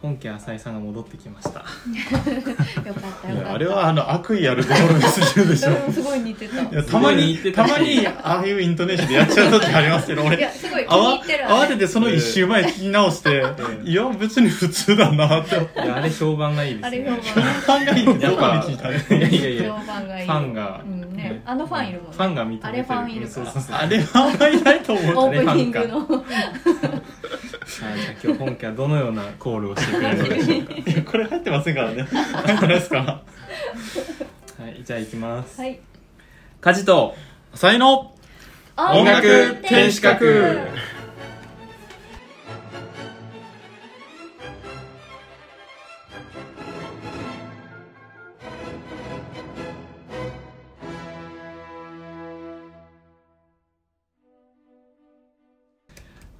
本家浅井さんが戻ってきました。よかったよかった。あれはあの悪意あるところにするでしょうんすごい似てた。いやたまにた。たまにああいうイントネーションでやっちゃう時ありますけどい俺やすごい気に入慌って慌ててその一周前聞き直していや別に普通だなって。思っていやあれ評判がいいですあれね。評判考えてどこやっぱに聞いたいやい。やいや評判がいい。ファンがうんね。あのファンいるもんね。ファンが見てあれファンいるから。そうそうそう。あれはあんまりないと思うオープニングのはい、じゃあ今日本家はどのようなコールをしてくれるのでしょうか？これ入ってませんからね。入ってないですか？はいじゃあ行きます、はい。家事と才能。音楽天守閣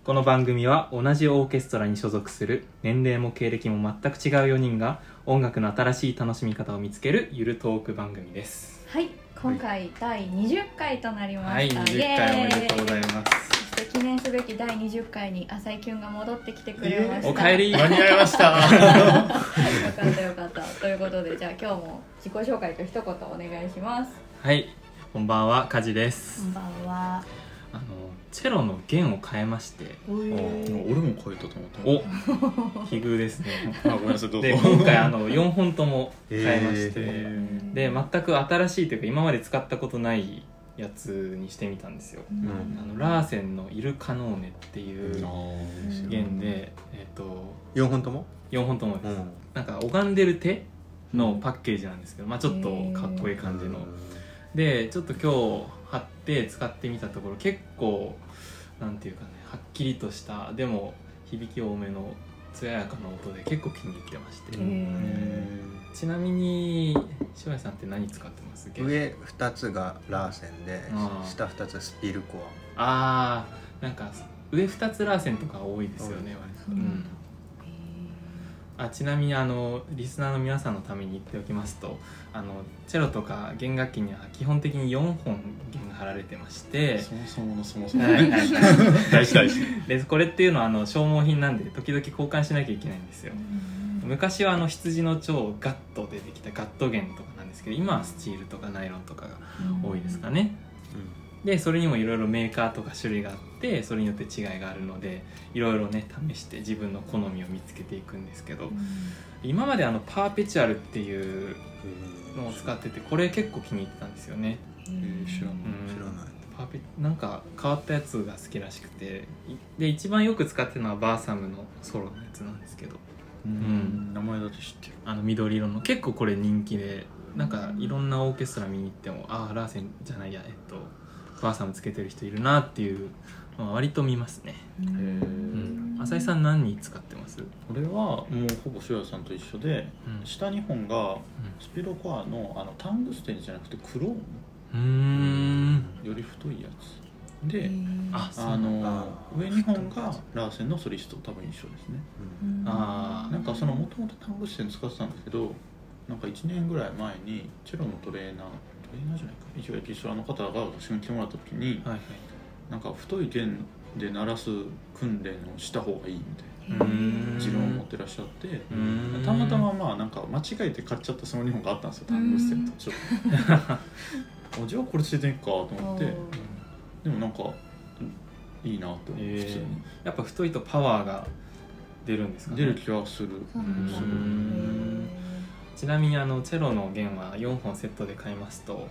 この番組は同じオーケストラに所属する年齢も経歴も全く違う4人が音楽の新しい楽しみ方を見つけるゆるトーク番組です。はい今回第20回となりまはいした、20回おめでとうございます。そして記念すべき第20回に浅井キュンが戻ってきてくれました。おかえり。間に合いました。よかったよかった。ということでじゃあ今日も自己紹介と一言お願いします。はいこんばんは梶です。こんばんは。あのチェロの弦を変えまして。お俺も書いたと思った。お 奇遇ですね。あごめんなさいどうぞ。で今回あの4本とも変えまして、えで全く新しいというか今まで使ったことないやつにしてみたんですよ、うん。あのラーセンの「イルカノーネ」っていううん弦で、えっと4本とも？4本ともです、ん。なんか拝んでる手のパッケージなんですけど、まあ、ちょっとかっこいい感じの、でちょっと今日貼って使ってみたところ結構なんていうかねはっきりとしたでも響き多めの艶やかな音で結構気に入ってまして、へちなみに塩谷さんって何使ってます？上2つがラーセンで下2つスピルコあーなんか上2つラーセンとか多いですよね割と、うんうんあちなみにあのリスナーの皆さんのために言っておきますとあのチェロとか弦楽器には基本的に4本弦が張られてましてそもそものそもそも。大事大事。でこれっていうのはあの消耗品なんで時々交換しなきゃいけないんですよ。昔はあの羊の腸ガットでできたガット弦とかなん。ですけど今はスチールとかナイロンとかが多いですかね、でそれにもいろいろメーカーとか種類があってそれによって違いがあるのでいろいろね試して自分の好みを見つけていくんですけど今まであのパーペチュアルっていうのを使っててこれ結構気に入ってたんですよね。えー知らないうん。知らない。パーペなんか変わったやつが好きらしくていで一番よく使ってるのはバーサムのソロのやつなんですけど。うん。名前だけ知ってる。あの緑色の。結構これ人気でなんかいろんなオーケストラ見に行ってもああラーセンじゃないやえっとバーサムつけてる人いるなっていうのは割と見ますね、うへうんー。浅井さん何に使ってます、俺はもうほぼ塩谷さんと一緒でうん。下2本がスピロコアのあのタングステンじゃなくてクローうーん。ンより太いやつ。であそうあのあ上2本がラーセンのソリスト多分一緒ですね。あなんかそのもともとタングステン使ってたんですけどなんか1年ぐらい前にチェロのトレーナートレーナーじゃないか。一応エキストラの方が私に来てもらった時にあはいはい。なんか太い弦で鳴らす訓練をした方がいいみたいうーん。な持論を持ってらっしゃってたまたままあなんか間違えて買っちゃったその2本があったんですよタングステンとちょっと。おじゃあこれついていくかと思って。でもなんかいいなって思う、えー。普通に。やっぱ太いとパワーが出るんですかね。出る気はする。そうなんだうんちなみにあのチェロの弦は4本セットで買いますと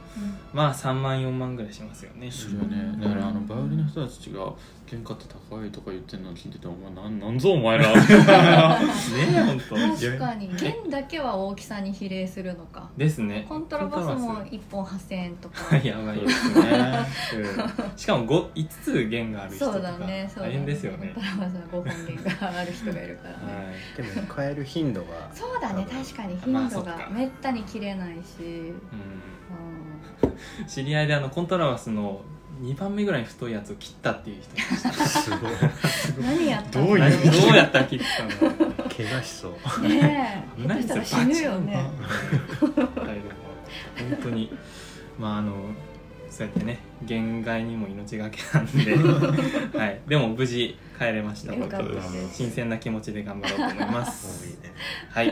まあ3万4万ぐらいしますよね。するよね。だからあのバイオリンの人たちが喧嘩って高いとか言ってるのを聞いててお前なんなんぞお前ら。ね本当確かに。弦だけは大きさに比例するのか。ですね。コントラバスもコントラバ1本8000円とか。ス やばい。ですね、う んしかも 5, 5つ弦がある人そうとかだねそうだ大変ですよね。コントラバスの5本弦がある人がいるからね。はい。でも変える頻度が。そうだね確かに頻度が。めったに切れないし、うん。う知り合いであのコントラバスの2番目ぐらいに太いやつを切ったっていう人いました。すごいん、何やったんどういうどうやったら切ったんだろう怪我しそう。ねえ。危ないですよしたら死ぬよね。本当に。まああのそうやってね限界にも命がけなんで、はい、でも無事帰れました。よかったです。新鮮な気持ちで頑張ろうと思います。いね。はい。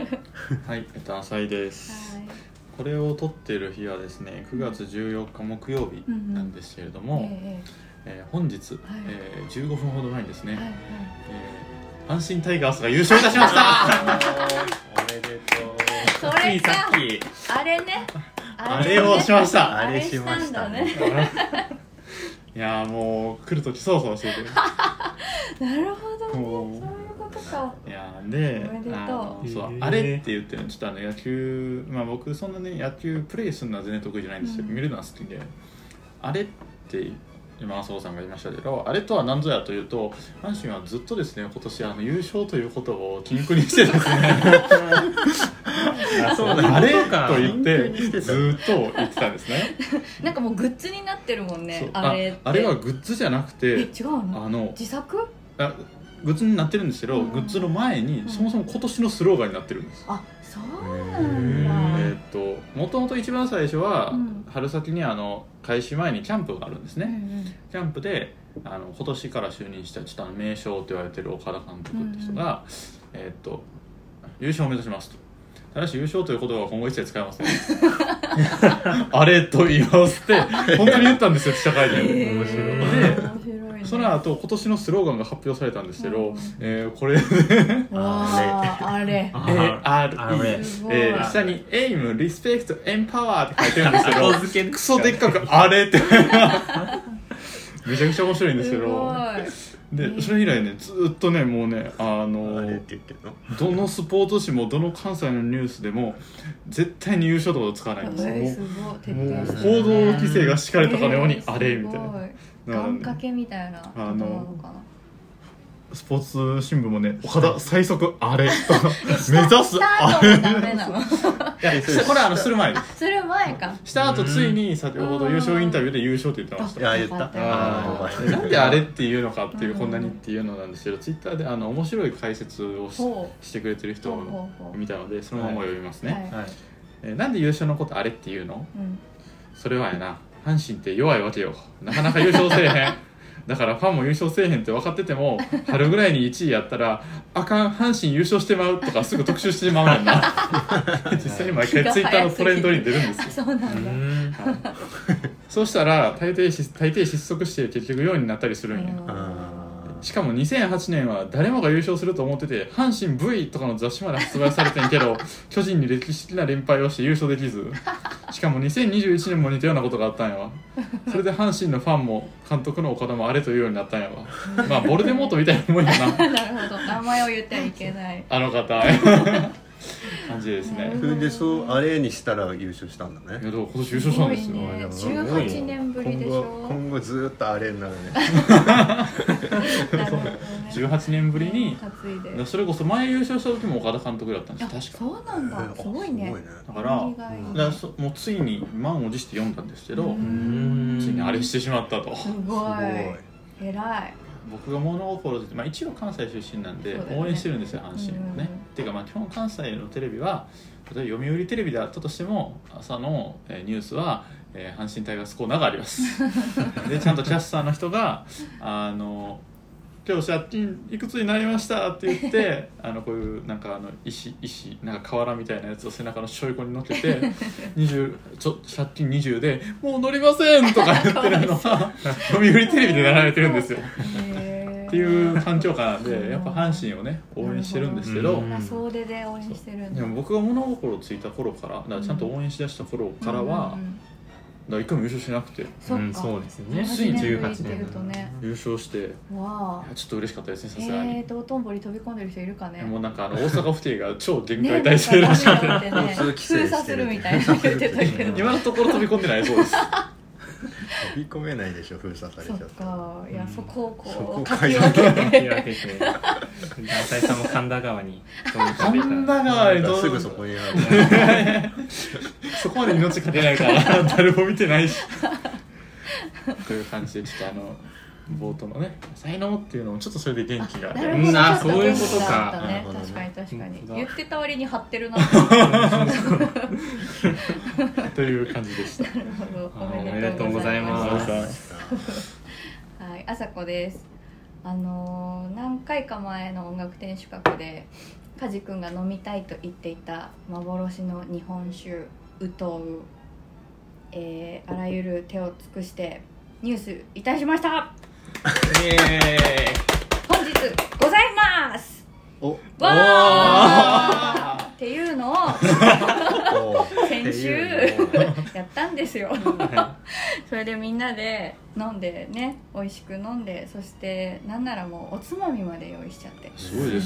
はい。えっと浅井です。はいこれを撮ってる日はですね9月14日木曜日なんですけれども、ええー本日、えー15分ほど前にですね、えはいはい。えー阪神タイガースが優勝いたしました。おめでとう。そついされかっき。あれね。あれをしました。あれしましたね。いやーもう来る時そわそわしてて。なるほどねか。いやーでおめでとう。あのそうあれって言ってるのちょっとあの野球まあ僕そんなね野球プレイするのは全然得意じゃないんですけど、うん。見るのは好きで。あれって今麻生さんが言いましたけどあれとは何ぞやというと阪神はずっとですね今年あの優勝ということを禁句にしてですね。あ そう あれかと言ってずーっと言ってたんですね。なんかもうグッズになってるもんねそうあれって。あれはグッズじゃなくてえ違うの？あの自作？あグッズになってるんですけど、うん。グッズの前に、うん。そもそも今年のスローガンになってるんです、あそうへなんえだーっともともと一番最初は、うん。春先にあの開始前にキャンプがあるんですうんうね、ん。キャンプであの今年から就任したちょっと名将と言われてる岡田監督って人が、えーっと優勝を目指しますと。ただし優勝という言葉は今後一切使いません。あれと言いますって本当に言ったんですよ記者会見で、その後今年のスローガンが発表されたんですけど、うん。えーこれわああれ。あー。下に「エイムリスペクトエンパワー」って書いてるんですけどクソでっかく「あれ」って。めちゃくちゃ面白いんですけすごどいでそれ以来ねずーっとねもうねあのあれって言ってるの？どのスポーツ紙もどの関西のニュースでも絶対に優勝とか使わないんですよ、もう報道規制が敷かれたかのようにえーあれ？みたいな。願ね。掛けみたいなことなのかなスポーツ新聞もね岡田最速あれ。目指す。あスれこれはあのする前。ですする前か。した後ついに先ほど優勝インタビューで優勝って言ってましいたや言った。なんであれっていうのかっていううんこんなにっていうのなん。ですけどツイッターであの面白い解説をしてくれてる人を見たのでそのまま読みますね、はい。はい。えーなんで優勝のことあれっていうの？うん。それはやな。阪神って弱いわけよ。なかなか優勝せえへんだからファンも優勝せえへんって分かってても 春ぐらいに1位やったらあかん阪神優勝してまうとかすぐ特集してまうねんな。実際に毎回ツイッターのトレンドに出るんですよ。あそうなうん。だん そうしたら大抵し大抵失速して結局4位になったりするんや、しかも2008年は誰もが優勝すると思ってて阪神 V とかの雑誌まで発売されてんけど 巨人に歴史的な連敗をして優勝できず。しかも2021年も似たようなことがあったんやわ。それで阪神のファンも監督の岡田もあれというようになったんやわ。まあボルデモートみたいなもんやな。なるほど。名前を言ってはいけない。あの方 感じですね。ーそれでそうあれにしたら優勝したんだね。いやだから今年優勝したんですよ。すごいね。すごいね18年ぶりでしょ。今後今後ずーっとあれになるね。なるほどね。18年ぶりに担いで。それこそ前優勝した時も岡田監督だったんであす確か。そうなんだ。えすごいね。だからだからそもうついに満を持して読んだんですけど、ついにあれしてしまったと。すごい。偉い僕が物心ついて、まあ、一応関西出身なんで応援してるんですよ阪神をね。うんっていうかまあ基本関西のテレビは例えば読売テレビであったとしても朝の、えーニュースは、えー阪神タイガースコーナーがあります。でちゃんとキャスターの人があの今日借金いくつになりましたって言って あのこういうなんかあの石石なんか瓦みたいなやつを背中のしょいこに乗っけて 20ちょ借金20で「もう乗りません!」とか言ってるのは 読売テレビで流れてるんですよ。っっていう環境下でやっぱ阪神をね応援してるんですけど、うん総出で応援してるでも僕が物心ついた頃からだからちゃんと応援しだした頃からは、うんうんうんだ一回も優勝しなくて。うんそうですね。ついに18 18年ぶりっていうとね優勝して。わあ。ちょっと嬉しかったですねさすがに、えー道頓堀飛び込んでる人いるかね。もうなんかあの大阪府警が超厳ね戒態勢らしくて、ね 封鎖するみたいな言ってたけど。今のところ飛び込んでないそうです。飛び込めないでしょ封鎖されちゃそっったか。いやうん。そこをそここうきき分分けて分けて浅井さんも神田川に飛び込んでいた神田川にどうすぐそこにある そこまで命かけないから。誰も見てないし。という感じでちょっとあの冒頭のね才能っていうのもちょっとそれで元気がうんあそういうことか。ね。確かに確確かに。言ってた割に張ってるな。という感じでした。なるほど。あおめでとうございます。はい、あさこです。あのー何回か前の音楽天守閣で梶君が飲みたいと言っていた幻の日本酒うとう、えーあらゆる手を尽くしてニュースいたしました。本日ございます。お。わー。っていうのをお先週やったんですよ。それでみんなで飲んでね美味しく飲んでそしてなんならもうおつまみまで用意しちゃって。すごいで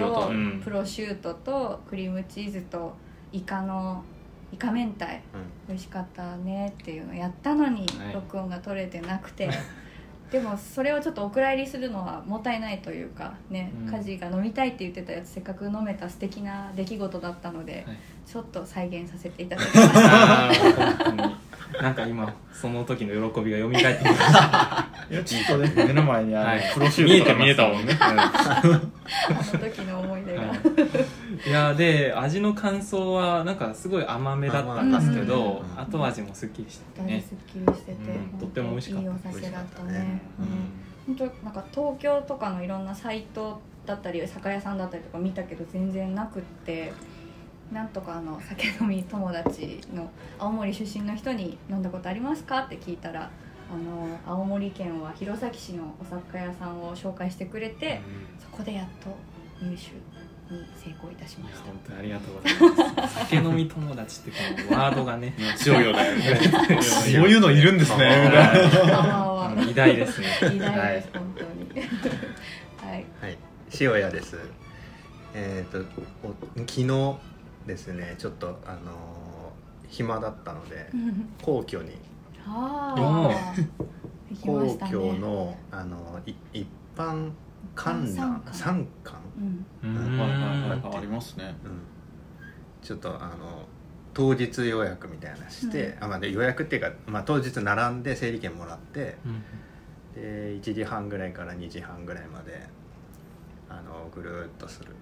とプロシュートとクリームチーズとイカのイカ明太美味しかったねっていうのやったのにはい。録音が取れてなくて、でもそれをちょっとお蔵入りするのはもったいないというかねうん。家事が飲みたいって言ってたやつせっかく飲めた素敵な出来事だったので、はいちょっと再現させていただきました。なんか今その時の喜びが蘇ってきました。いやちょっとね目の前にあの、はい。プロシュートが。見えたもんね。あの時の思い出が、はいいやで味の感想はなんかすごい甘めだったんですけど、うん。うん。後味もすっきりしててね。すっきりしてて、うんとっても美味しかった。いいお酒だったね。ん。本当なんか東京とかのいろんなサイトだったり酒屋さんだったりとか見たけど全然なくってなんとかあの酒飲み友達の青森出身の人に「飲んだことありますか?」って聞いたらあの青森県は弘前市のお酒屋さんを紹介してくれてそこでやっと入手に成功いたしました。本当にありがとうございます。酒飲み友達ってこのワードがね 強いよね。そういうのいるんですね。偉大ですね。偉大はいです、本当にはい。はい。塩屋です。えっ、とお昨日ですねちょっとあのー暇だったので皇居に。皇居のあのい一般観覧一般参参観、ありますね。うん、ちょっとあの当日予約みたいなのして、うあまあ、で予約っていうか、まあ、当日並んで整理券もらってうん。で1時半ぐらいから2時半ぐらいまであのぐるーっとする。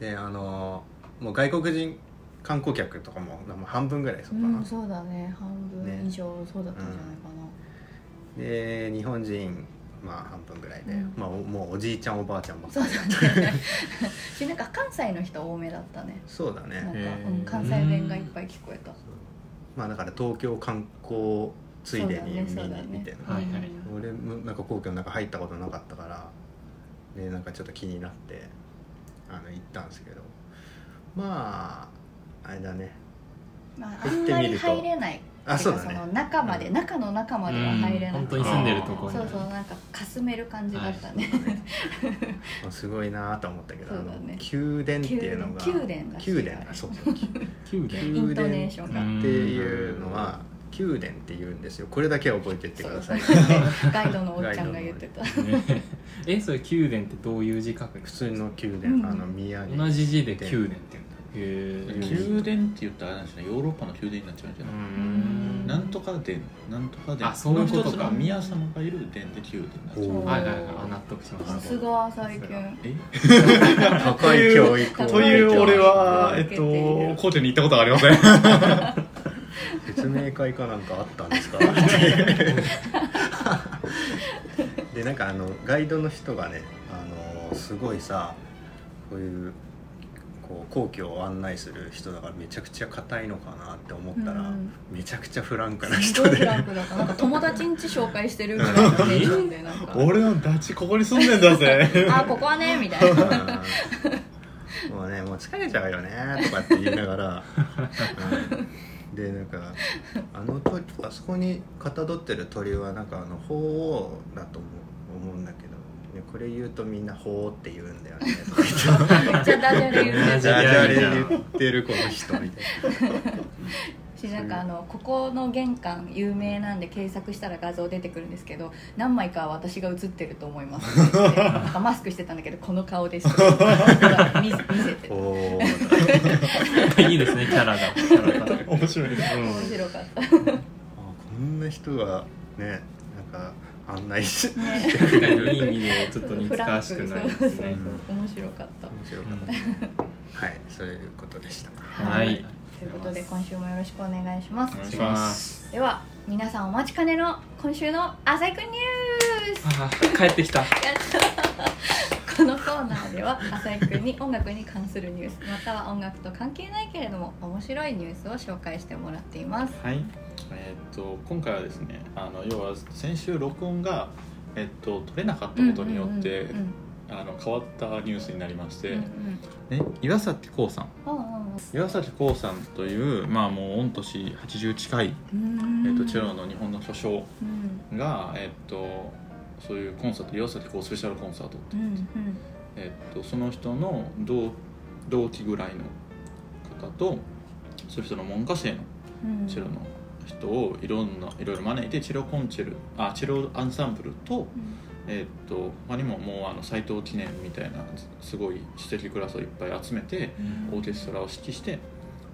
であのもう外国人観光客とかももう半分ぐらいそうかな、うん、そうだね。半分以上そうだったんじゃないかな、で日本人まあ半分ぐらいで、うん。まあ、おもうおじいちゃんおばあちゃんばっかそうりだね。しなんか関西の人多めだったね。そうだなんか、関西弁がいっぱい聞こえた。まあだから東京観光ついでに見にみたいな、はいはい。俺もなんか皇居の中入ったことなかったから。でなんかちょっと気になってあの行ったんですけどまああれだね。まあ、あんまり入れないあそうだね。の中まで、うん。中の中までは入れなくて、本当に住んでるところに。そうそうなんかかすめる感じだったね、まあすごいなと思ったけど、そうだね。宮殿っていうのが宮殿だし宮殿。だそうそう。宮殿。イントネーションが。うんっていうのは宮殿って言うんですよ。これだけは覚えてってください。ガイドのおっちゃんが言ってた。ねえそれ宮殿ってどういう字書く普通の宮殿、うん。あの宮に同じ字で宮殿って言うんだ。へえ宮殿って言ったらあれなんですねヨーロッパの宮殿になっちゃうんじゃない、うん。なんとか殿。なんとか殿。あそういうことか。の一つが宮様がいる殿で宮殿になっちゃう。おはいはいはい。あ納得しました。さすが最近。え？高い教育を。という俺は、えっと、皇居に行ったことはありません。説明会かなんかあったんですか？でなんかあのガイドの人がねあのすごいさこういうこう皇居を案内する人だからめちゃくちゃ硬いのかなって思ったら、うん。めちゃくちゃフランクなす人でフランクだなんか友達ん家紹介してるぐらいのテンションでなんか。俺のダチここに住んでんだぜ。あここはねみたいな。うん。もうねもう疲れちゃうよねとかって言いながら、うんでなんかあの鳥あそこにかたどってる鳥はなんかあの鳳凰だと思う思うんだけど、ね、これ言うとみんな鳳凰って言うんだよね。とか言ってめっちゃダジャレ言ってたダジャレ言ってるこの人みたいなしなんかあのここの玄関有名なんで検索したら画像出てくるんですけど何枚かは私が写ってると思います。なんかマスクしてたんだけどこの顔です。見せ見せて。おおー。いいですねキャラが。面白い。ね。うん面白かった。あこんな人がねなんか案内し面ねいい意味でちょっと似つかわしくないですね。面白かった。白かった、はいそういうことでした。はいということで今週もよろしくお願いします。お願いします。では皆さんお待ちかねの今週の「浅井くんニュース」帰ってきた。このコーナーでは浅井くんに音楽に関するニュースまたは音楽と関係ないけれども面白いニュースを紹介してもらっています。はい。えーっと今回はですねあの要は先週録音が、えっと、取れなかったことによって、うんうんあの変わったニュースになりまして、うんね、岩崎浩さん。うんうん岩崎浩さんという、まあ、もう御年80近い、うん。えっとチェロの日本の巨匠うん。が、えっと、そういうコンサート岩崎浩スペシャルコンサートってうんうん。えっと、その人の同同期ぐらいの方とその人の門下生のうん。チェロの人をいろんないろいろ招いてチェロコンチェルあチェロアンサンブルと,、えっと他にももうあの斎藤記念みたいなすごい史跡クラスをいっぱい集めてうん。オーケストラを指揮して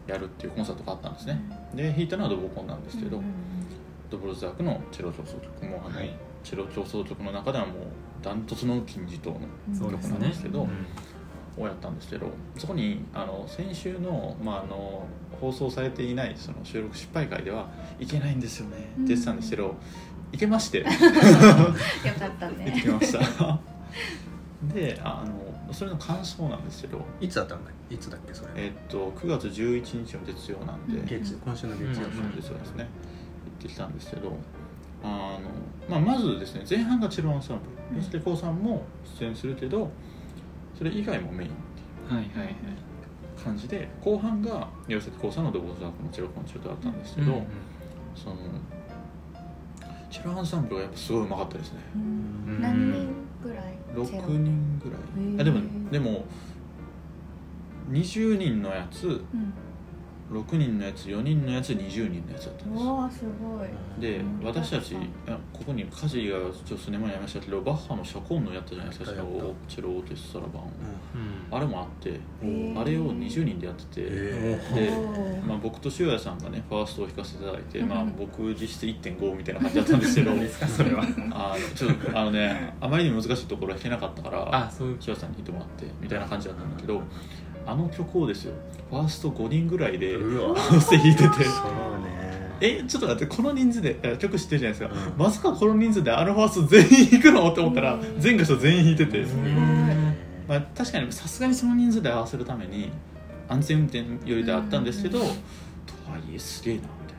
やるっていうコンサートがあったんですね。で弾いたのはドボコンなんですけど、うんうんドボルザークのチェロ調奏曲もあの、はい。チェロ調奏曲の中ではもうダントツの金字塔のうん曲なんですけど、うんをやったんですけどそこにあの先週の,、まあ、あの放送されていないその収録失敗会ではいけないんですよねって言ってたんですけど、いけまして。よかった行ってねきました。であのそれの感想なんですけど、いつだったんだ？いつだっけそれ？えっと9月11日の月曜なんで、うん月今週の月曜。うん今週の月曜ですね。行ってきたんですけど。あの、まあ、まずですね前半がチェロアンサンブルそしてコウさんも出演するけどそれ以外もメインっていうはいはいはい。感じで後半が岩崎浩さんの「ドボザークのチェロコンチェルト」だったんですけど、そのチェロアンサンブルがやっぱすごいうまかったですね。うん。何人ぐらい？6チェロ人ぐらい。あでもでも20人のやつうん6人のやつ4人のやつ20人のやつだったんです。うわーすごい。でうん。私たちここに家事がちょっと数年前にやりましたけどバッハのシャコンのやったじゃないですかやったやった。チェロオーケストラ版をうん。あれもあってあれを20人でやっててえでおー。まあ、僕と修也さんがねファーストを弾かせていただいて、まあうん、僕実質1.5みたいな感じだったんですけど。何ですかそれは。あのちょっとあのねあまりにも難しいところは弾けなかったからあそう。いう修也さんに弾いてもらってみたいな感じだったんだけどあの曲をですよファースト5人ぐらいで合わせ弾いてて。そうね。えちょっと待ってこの人数でえ曲知ってるじゃないですか、うん。まさかこの人数であのファースト全員弾くの？って思ったらうん。全箇所全員弾いてて、うん。まあ、確かにさすがにその人数で合わせるために安全運転よりであったんですけど、うん。とはいえすげえなみたい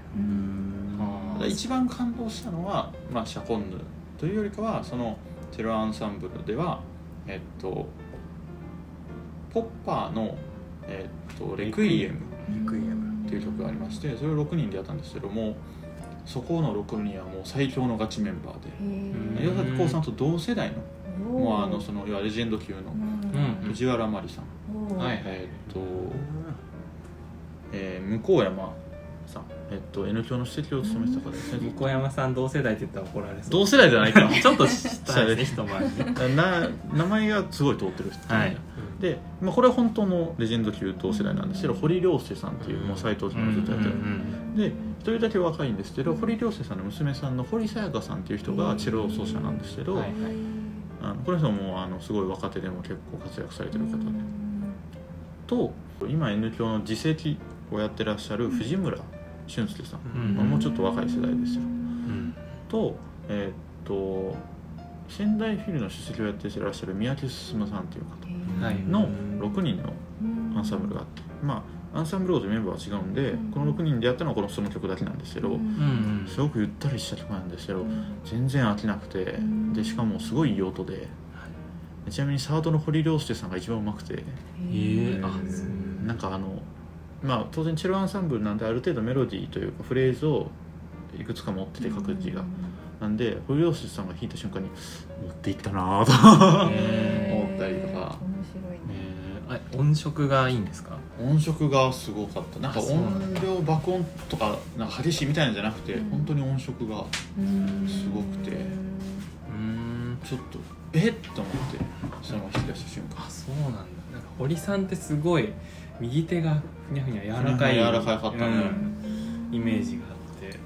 な。一番感動したのは、まあ、シャコンヌというよりかはそのチェロアンサンブルではえっとポッパーの、えっと、レクイエム。リクイエム。っていう曲がありましてそれを6人でやったんですけどもそこの6人はもう最強のガチメンバーで。へ岩崎浩さんと同世代のー。もうあのそのレジェンド級の藤原麻里さん、えっと、えー向山さん、えっと、N 響の指摘を務めてた方ですね。小山さん同世代って言ったら怒られそう。同世代じゃないか。ちょっと下ですね一回りね な名前がすごい通ってる人、はいで、まあ、これは本当のレジェンド級同世代なんですけど堀良介さんっていうもう斎藤さんのずっとやってる、で一人だけ若いんですけど堀良介さんの娘さんの堀さやかさんっていう人がチェロ奏者なんですけど、はいあのこの人もあのすごい若手でも結構活躍されてる方で、と今 N 響の次席をやってらっしゃる藤村俊介さん、うん。まあもうちょっと若い世代ですよ。うん。とえーっと仙台フィルの出席をやってらっしゃる三宅進さんっていう方。はいの6人のアンサンブルがあって。まあアンサンブルごとメンバーは違うんで、この6人でやったのはこのその曲だけなんですけど、うん。うんすごくゆったりした曲なんですけど、うん。全然飽きなくて、ん。でしかもすごいいい音でちなみにサードの堀良介さんが一番うまくて。ええあなんかあのまあ当然チェロアンサンブルなんである程度メロディーというかフレーズをいくつか持ってて各自が、なんで堀良介さんが弾いた瞬間に持っていったなぁと。へ思ったりとかあ音色がいいんですか？音色がすごかった。なんか音量爆音とかなんか激しいみたいなんじゃなくて、うん。本当に音色がすごくて。うん。ちょっとえっと思ってその引き出した瞬間。あそうなんだ。なんか堀さんってすごい右手がふにゃふにゃ柔らかい柔らかかったね。うん。イメージがあって。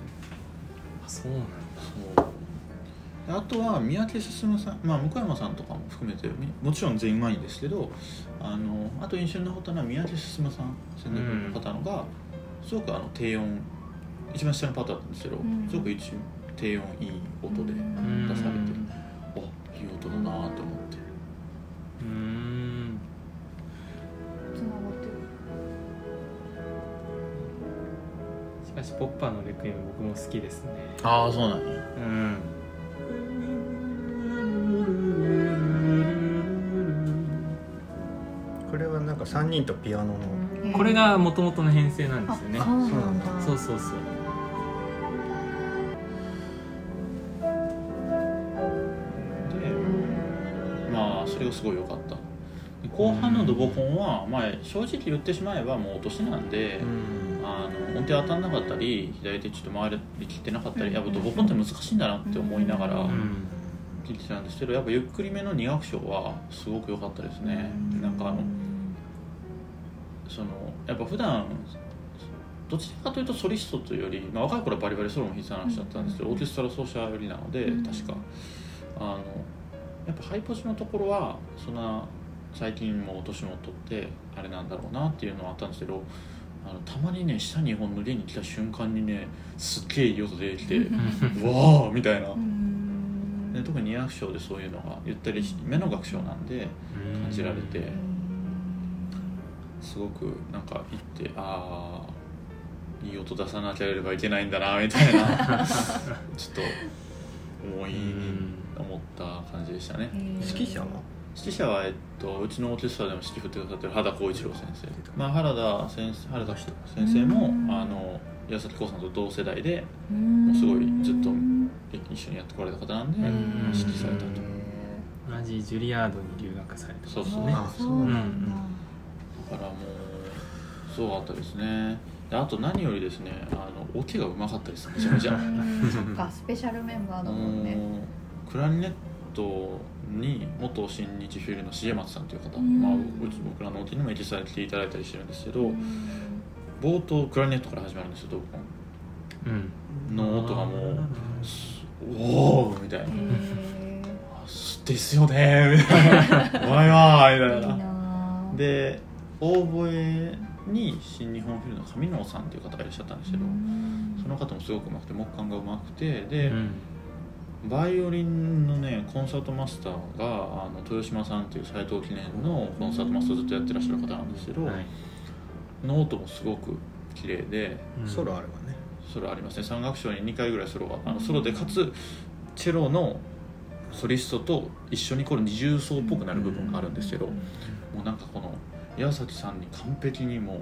あそうなんだあとは三宅進さん、まあ、向山さんとかも含めてみもちろん全員うまいんですけどあのあと印象に残ったのは三宅進さん宣伝部の方のが、すごくあの低音一番下のパートだったんですけど、ん。すごく一低音いい音でうん出されて、うん。おいい音だなと思って。うーん。つながってる。しかしポッパーのレクイエム僕も好きですね。ああそうなんや。うんか3人とピアノの。これがもともとの編成なんですよね。あそうなんだ。そうそうそう。でまあそれがすごい良かった。で後半のドボコンは、まあ、正直言ってしまえばもう落としなんで、あの音程当たんなかったり左手ちょっと回りきってなかったりやっぱドボコンって難しいんだなって思いながらうん。聞いてたんですけどやっぱゆっくりめの2楽章はすごく良かったですね。なんかあのそのやっぱ普段どちらかというとソリストというより、まあ、若い頃はバリバリソロも弾いてた話だったんですけど、うんオーケストラ奏者寄りなので、うん確か。あのやっぱハイポジのところはそんな最近も年も取ってあれなんだろうなっていうのはあったんですけどあのたまにね下日本の家に来た瞬間にねすっげえいい音出てきてうわーみたいな、うんで特に2楽章でそういうのがゆったりし目の楽章なんで感じられてすごくなんか行ってああいい音出さなければいけないんだなみたいな ちょっと思い思った感じでしたね。指揮者は？指揮者は、えっと、うちのオーケストラでも指揮振ってくださってる原浩一郎先生、まあ、原田先生原田先生もうん。あの岩崎浩さんと同世代でもうすごいずっと一緒にやってこられた方なんでうん。指揮されたと。同じジュリアードに留学されてそうそうそうなんだ。だからもうすごかったですね。であと何よりですねあのオケがうまかったです。めちゃめちゃ。うん。そっかスペシャルメンバーあだもんね。のクラリネットに元新日フィルの重松さんという方、うん。まあ、うち僕らのオケにもエキストラで来ていただいたりしてるんですけど、うん。冒頭クラリネットから始まるんですよドブコうん。ンの音がもうおおみたいな。ですよねみたいな。うまいわーみたいな。ーいいなで大声に新日本フィルの上野さんという方がいらっしゃったんですけど、その方もすごくうまくて木管がうまくてで、うん。バイオリンのねコンサートマスターがあの豊島さんっていう斎藤記念のコンサートマスターずっとやってらっしゃる方なんですけど、はい。ノートもすごく綺麗でうん。ソロあればね。ソロありますね。三楽章に2回ぐらいソロがあのソロでかつチェロのソリストと一緒にこれ二重奏っぽくなる部分があるんですけど、もうなんかこの岩崎さんに完璧にもう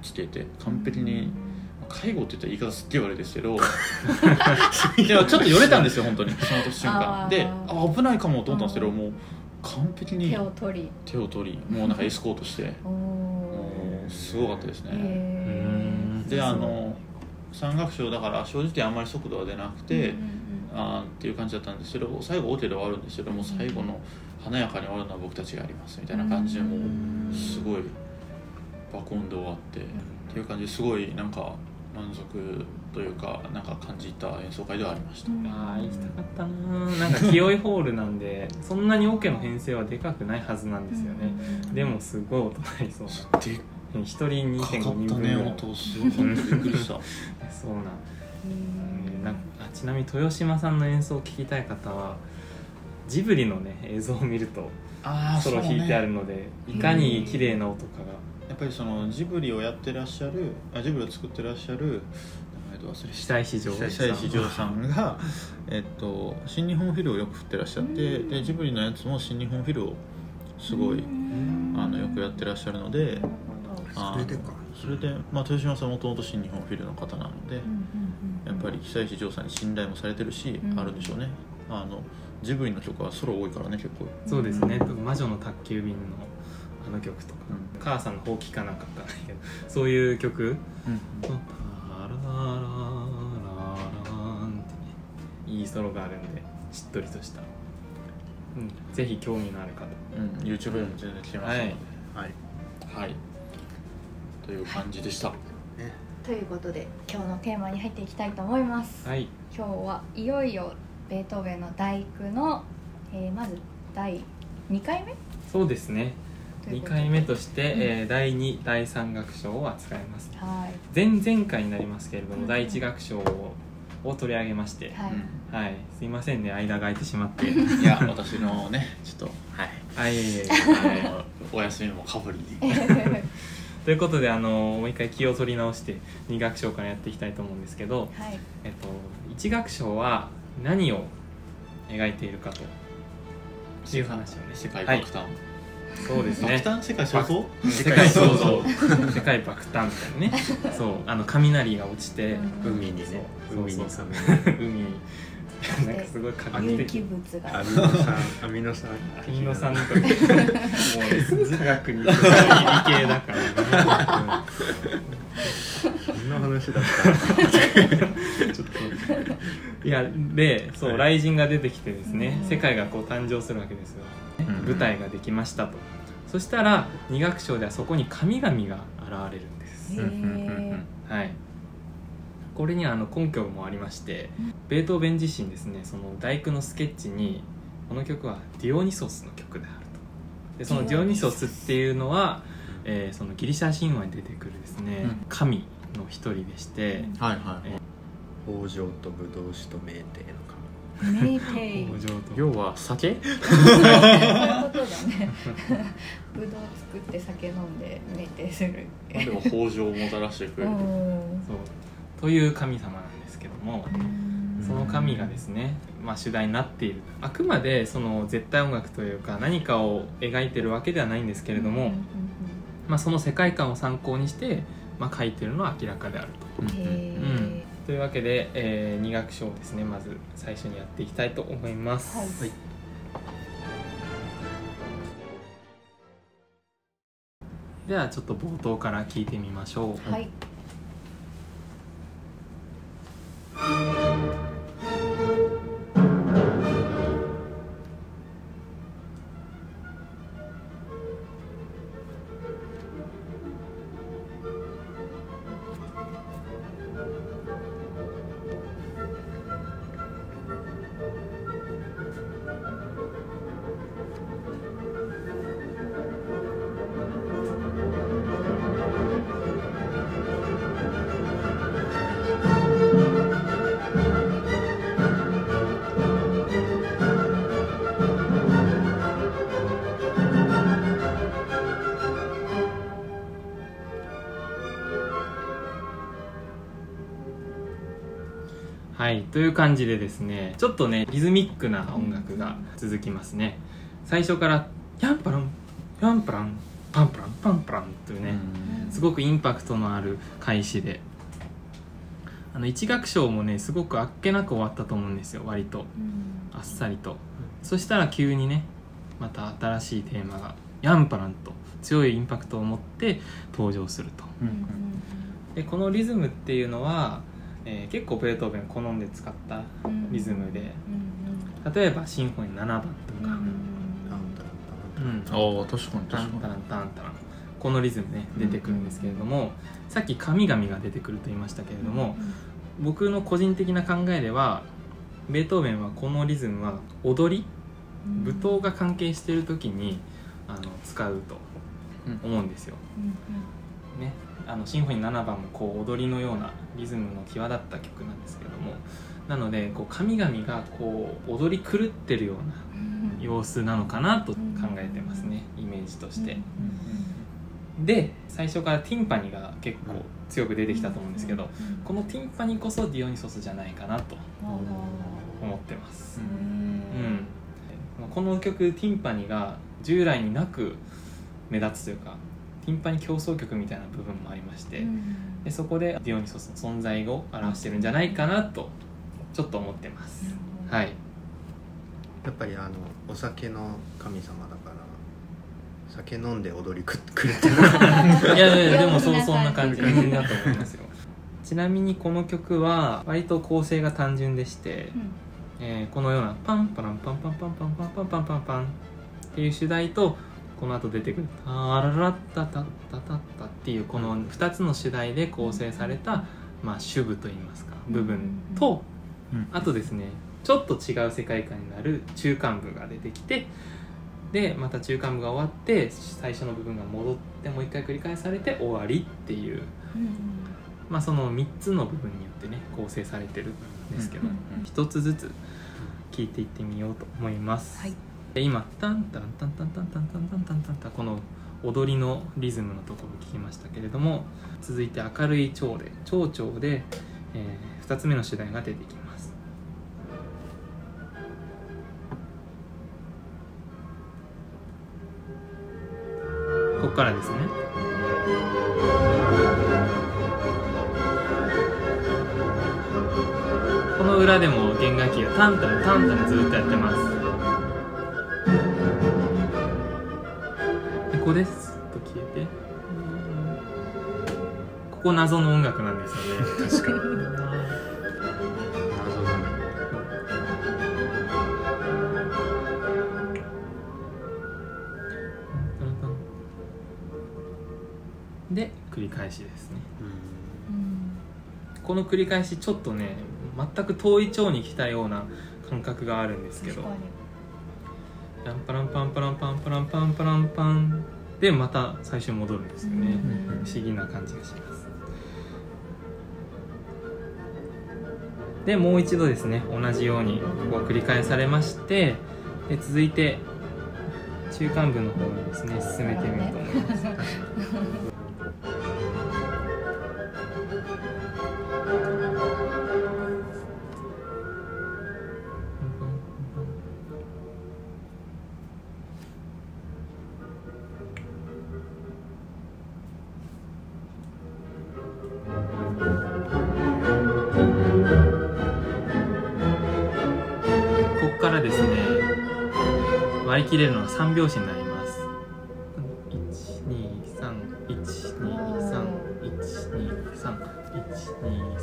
つけて完璧に介護って言ったら言い方すっげえ悪いですけど いやちょっとよれたんですよ本当にその瞬間。であ危ないかもと思ったんですけど、うん。もう完璧に手を取り。手を取りもうなんかエスコートして。すごかったですね、であの三楽章だから正直あんまり速度は出なくて、うんうんあーっていう感じだったんですけど最後オケで終わるんですけどもう最後の華やかに終わるのは僕たちがやりますみたいな感じでもうすごい爆音で終わってっていう感じですごいなんか満足というかなんか感じた演奏会ではありました、うん。ああ行きたかったななんか清いホールなんで そんなにオケの編成はでかくないはずなんですよね。でもすごい音鳴りそうな。でっ一人2.5かかった人分ぐらい。ね音すごかったびっくりした。そうなんあちなみに豊島さんの演奏を聴きたい方はジブリのね映像を見るとあソロ弾いてあるので、いかに綺麗な音かが。やっぱりそのジブリをやってらっしゃるあジブリを作ってらっしゃる名前と忘れ久石譲久石譲さんが、えっと、新日本フィルをよく振ってらっしゃってでジブリのやつも新日本フィルをすごいあのよくやってらっしゃるのであそれでか。それで、まあ、豊島さんもともと新日本フィルの方なのでやっぱり久石譲さんに信頼もされてるし、うん。あるんでしょうね。あのジブリの曲はソロ多いからね結構。そうですね「魔女の宅急便」のあの曲とか。うん「母さんのほうきかなんかわかんないけどそういう曲？うん「パラララララン」ってねいいソロがあるんでしっとりとした、うん、ぜひ興味のある方。うん、YouTube でも全然聞けますので、はい。はい、という感じでした。ということで今日のテーマに入っていきたいと思います。はい。今日はいよいよベートーベンの第九の、えーまず第2回目？そうですね。2ということで。回目として、うん。えー第2第3楽章を扱います。はい。前々回になりますけれども、うん。第1楽章をを取り上げまして、はい、はい、すいませんね間が空いてしまって。いや私のねちょっとはい。はい。あのお休みもかぶりということであのもう一回気を取り直して2楽章からやっていきたいと思うんですけど、はい。えっと、1楽章は何を描いているかと。いう話をね世界はい爆誕、そうですね。爆誕世界創造世界創造世界爆誕みたいなね。そう。あの雷が落ちて、うん。海にね。海に。海に なんかすごい科学有的。機物がアミノ酸アミノ酸アミノ酸とかもう科学に。理系だから、そんな話だった。ちょっといやでそう、はい雷神が出てきてですね、うん世界がこう誕生するわけですよ、うん。舞台ができましたとそしたら二楽章ではそこに神々が現れるんです、はいこれにはあの根拠もありましてベートーベン自身ですねその大工のスケッチにこの曲はディオニソスの曲であると。でそのディオニソスっていうのは、えーそのギリシャ神話に出てくるですね、うん。神の一人でして、はいはい北条とブドウ酒と酩酊のメーテイ北条と。要は酒？そういうことだね。ぶどう作って酒飲んでメーテイする。まあでも北条をもたらしてくれるうん。そうという神様なんですけどもその神がですね、まあ、主題になっている。あくまでその絶対音楽というか何かを描いてるわけではないんですけれども、まあ、その世界観を参考にして、まあ、書いてるのは明らかであると。うん。へというわけで、え2楽章をですねまず最初にやっていきたいと思います。はい。ではちょっと冒頭から聞いてみましょう。ーはい Thank you. はい、という感じでですねちょっとねリズミックな音楽が続きますね。最初から「ヤンパランヤンパランパンパランパンパラン」というね、すごくインパクトのある開始で。あの一楽章もねすごくあっけなく終わったと思うんですよ割と。あっさりと。そしたら急にねまた新しいテーマが「ヤンパラン」と強いインパクトを持って登場すると。うん。でこのリズムっていうのは、えー結構ベートーベン好んで使ったリズムで。例えばシンフォニー7番とか、タンタランタランタランうん。ああ確かにタ確かンタランタンタラン。このリズムね出てくるんですけれども、さっき神々が出てくると言いましたけれども、僕の個人的な考えではベートーベンはこのリズムは踊り舞踏が関係している時にあの使うと思うんですよ。ね、あのシンフォニー7番もこう踊りのようなリズムの際立った曲なんですけどもなのでこう神々がこう踊り狂ってるような様子なのかなと考えてますねイメージとして。で最初からティンパニが結構強く出てきたと思うんですけどこのティンパニこそディオニソスじゃないかなと思ってます。うん、この曲ティンパニが従来になく目立つというかティンパニ競争曲みたいな部分もありまして、でそこでディオニソスの存在を表してるんじゃないかなとちょっと思ってます。はい、やっぱりあのお酒の神様だから酒飲んで踊りくくれてる。いやいやでもそうそんな感じ感じだと思いますよ。ちなみにこの曲は割と構成が単純でして、えーこのようなパンパランパンパンパンパンパンパンパンパンパンっていう主題とこの後出てくる「タララッタタッタタッタ」っていうこの2つの主題で構成された、まあ、主部といいますか部分とうん。あとですねちょっと違う世界観になる中間部が出てきてでまた中間部が終わって最初の部分が戻ってもう一回繰り返されて終わりっていう、まあ、その3つの部分によってね構成されてるんですけど、うんうん一つずつ聞いていってみようと思います。はい。で今タンタンタンタンタンタンタンタンタンタンタンこの踊りのリズムのところを聞きましたけれども続いて明るい蝶で蝶々で、え2つ目の主題が出てきますここからですねこの裏でも弦楽器がタンタンタンタンずっとやってますここです？と消えて。ここ謎の音楽なんですよね。確かに。謎だねで繰り返しですね。うん。この繰り返しちょっとね全く遠い蝶に来たような感覚があるんですけど。ランパランパンパランパンパランパンパランパンでまた最初に戻るんですよね。うん不思議な感じがします。でもう一度ですね同じようにここが繰り返されましてで続いて中間部の方にですね進めてみようと思います 3拍子になります。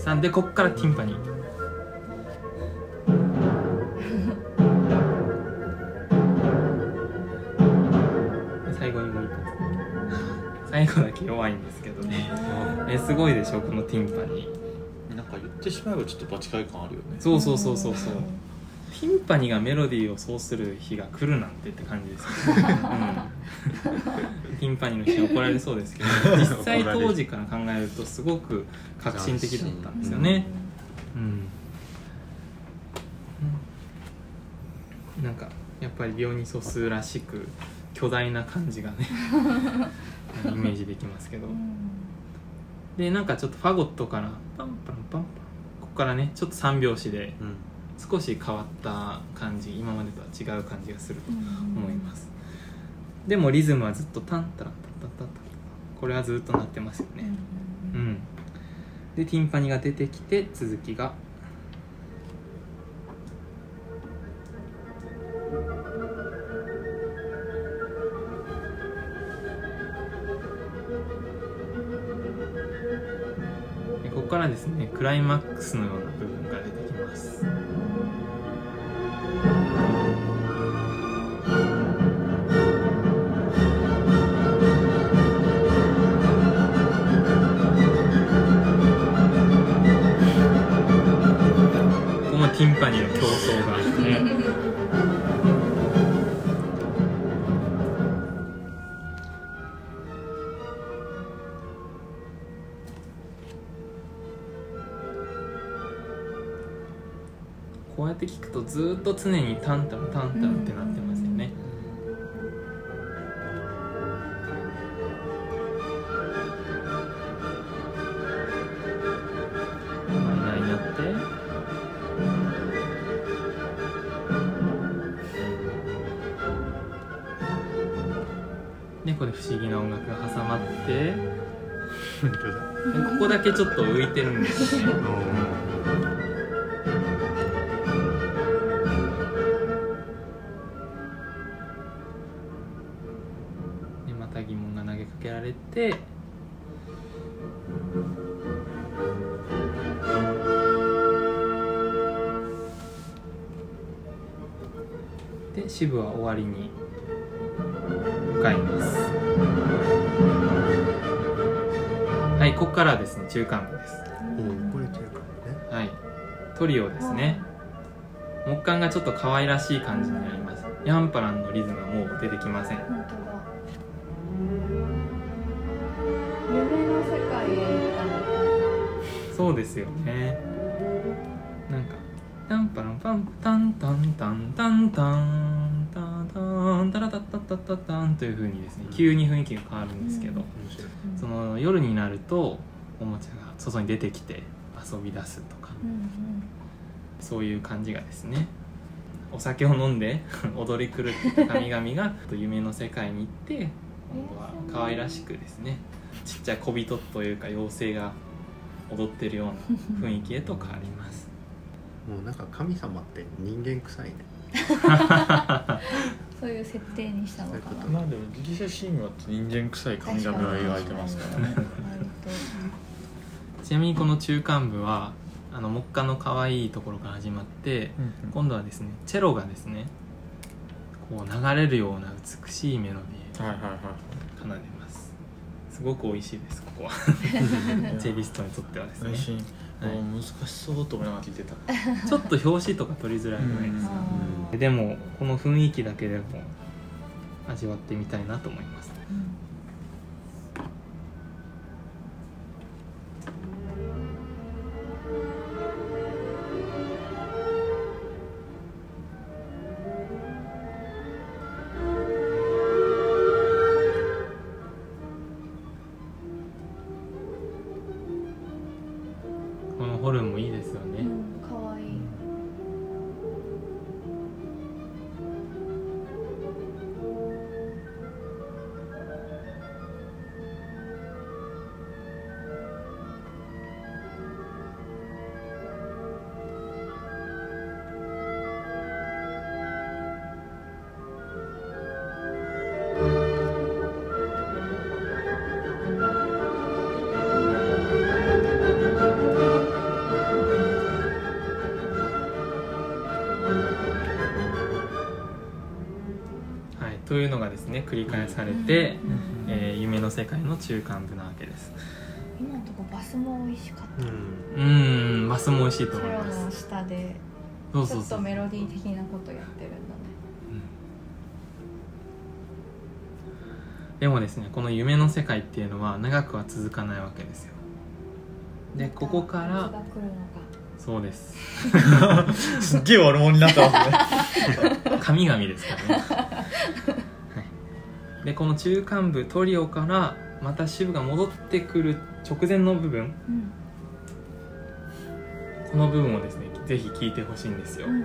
123123123でここからティンパニー。最後にもう一発。最後だけ弱いんですけどね。えすごいでしょこのティンパニー。なんか言ってしまえばちょっとバチカイ感あるよね。そうそうそうそうそうティンパニーがメロディーをそうする日が来るなんてって感じです。よね、うん、ティンパニーの人に怒られそうですけど実際当時から考えるとすごく革新的だったんですよね。うん、うんなんかやっぱりディオニソスらしく巨大な感じがねイメージできますけど。でなんかちょっとファゴットからパンパンパンパン。ここからねちょっと3拍子でうん少し変わった感じ今までとは違う感じがすると思います、でもリズムはずっとタンタランタンタンタンタン。これはずっと鳴ってますよね。うん、でティンパニが出てきて続きが。でここからですねクライマックスのようなティンパニーの競争がねこうやって聞くとずっと常にタンタンタンタンってなってます。不思議な音楽が挟まって。ここだけちょっと浮いてるんですよ。ねでまた疑問が投げかけられて。で支部は終わりにここからはですね中間部です。これ中華ねはい。トリオですね。木管がちょっと可愛らしい感じになります。ヤンパランのリズムはもう出てきません。本当だ。夢の世界へ行ったの。そうですよね。なんかタンパランパンタンタンタンタンタンタラタッタンという風にですね急に雰囲気が変わるんですけど、その夜になるとおもちゃが外に出てきて遊び出すとかうんうん。そういう感じがですねお酒を飲んで 踊り狂ってた神々が夢の世界に行って今度は可愛らしくですねちっちゃい小人というか妖精が踊ってるような雰囲気へと変わります。もうなんか神様って人間臭いね そういう設定にしたのかな。まあでもギリシャ神話って人間臭い神々が描いてますからね。割ちなみにこの中間部はあの木管の可愛いところから始まって今度はですねチェロがですねこう流れるような美しいメロディーはいはいはを奏でます。すごく美味しいですここは。い チェリストにとってはですね難しそうと思いながら聞いてた。ちょっと表紙とか取りづらいぐらいですうん。とでもこの雰囲気だけでも味わってみたいなと思いますというのがですね繰り返されて、うん。えー夢の世界の中間部なわけです。今のとこバスも美味しかった、うん。うーん。マスも美味しいと思いまのす下でちょっとメロディー的なことやってるんだねでもですねこの夢の世界っていうのは長くは続かないわけですよ。でここか夏らそうです。すっげえ悪者になったますね。神々ですからね、はい、でこの中間部トリオからまた主部が戻ってくる直前の部分うんこの部分をですねぜひ聞いてほしいんですよ、うん。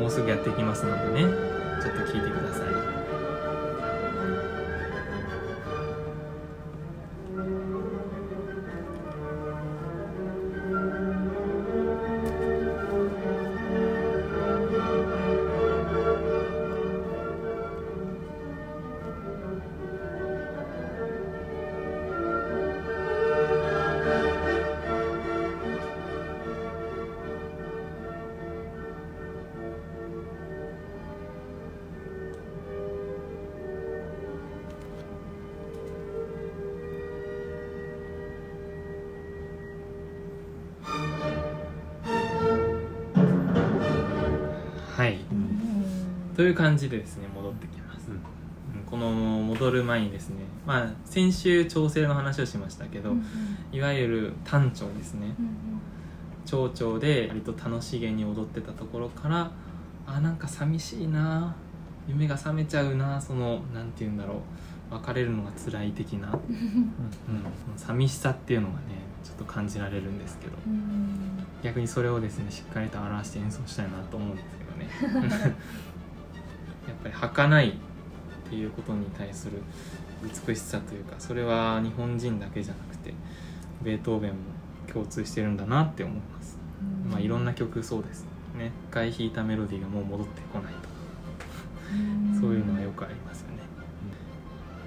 もうすぐやっていきますのでねちょっと聞いていう感じでですね戻ってきます、うん。この戻る前にですねまあ先週調整の話をしましたけど、うんいわゆる単調ですね。うん蝶々で割と楽しげに踊ってたところからあなんか寂しいな夢が覚めちゃうなそのなんて言うんだろう別れるのが辛い的な、うん、寂しさっていうのがねちょっと感じられるんですけど。うんうん。逆にそれをですねしっかりと表して演奏したいなと思うんですけどね ぱり儚いっていうことに対する美しさというかそれは日本人だけじゃなくてベートーベンも共通してるんだなって思います、まあいろんな曲そうですね。一回弾いたメロディーがもう戻ってこないとか。そういうのはよくありますよね。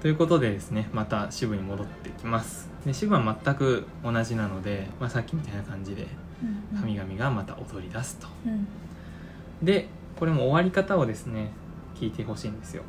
ということでですねまた支部に戻ってきます。で支部は全く同じなので、まあ、さっきみたいな感じでうん。神々がまた踊り出すと。うん。でこれも終わり方をですね聞いてほしいんですよ。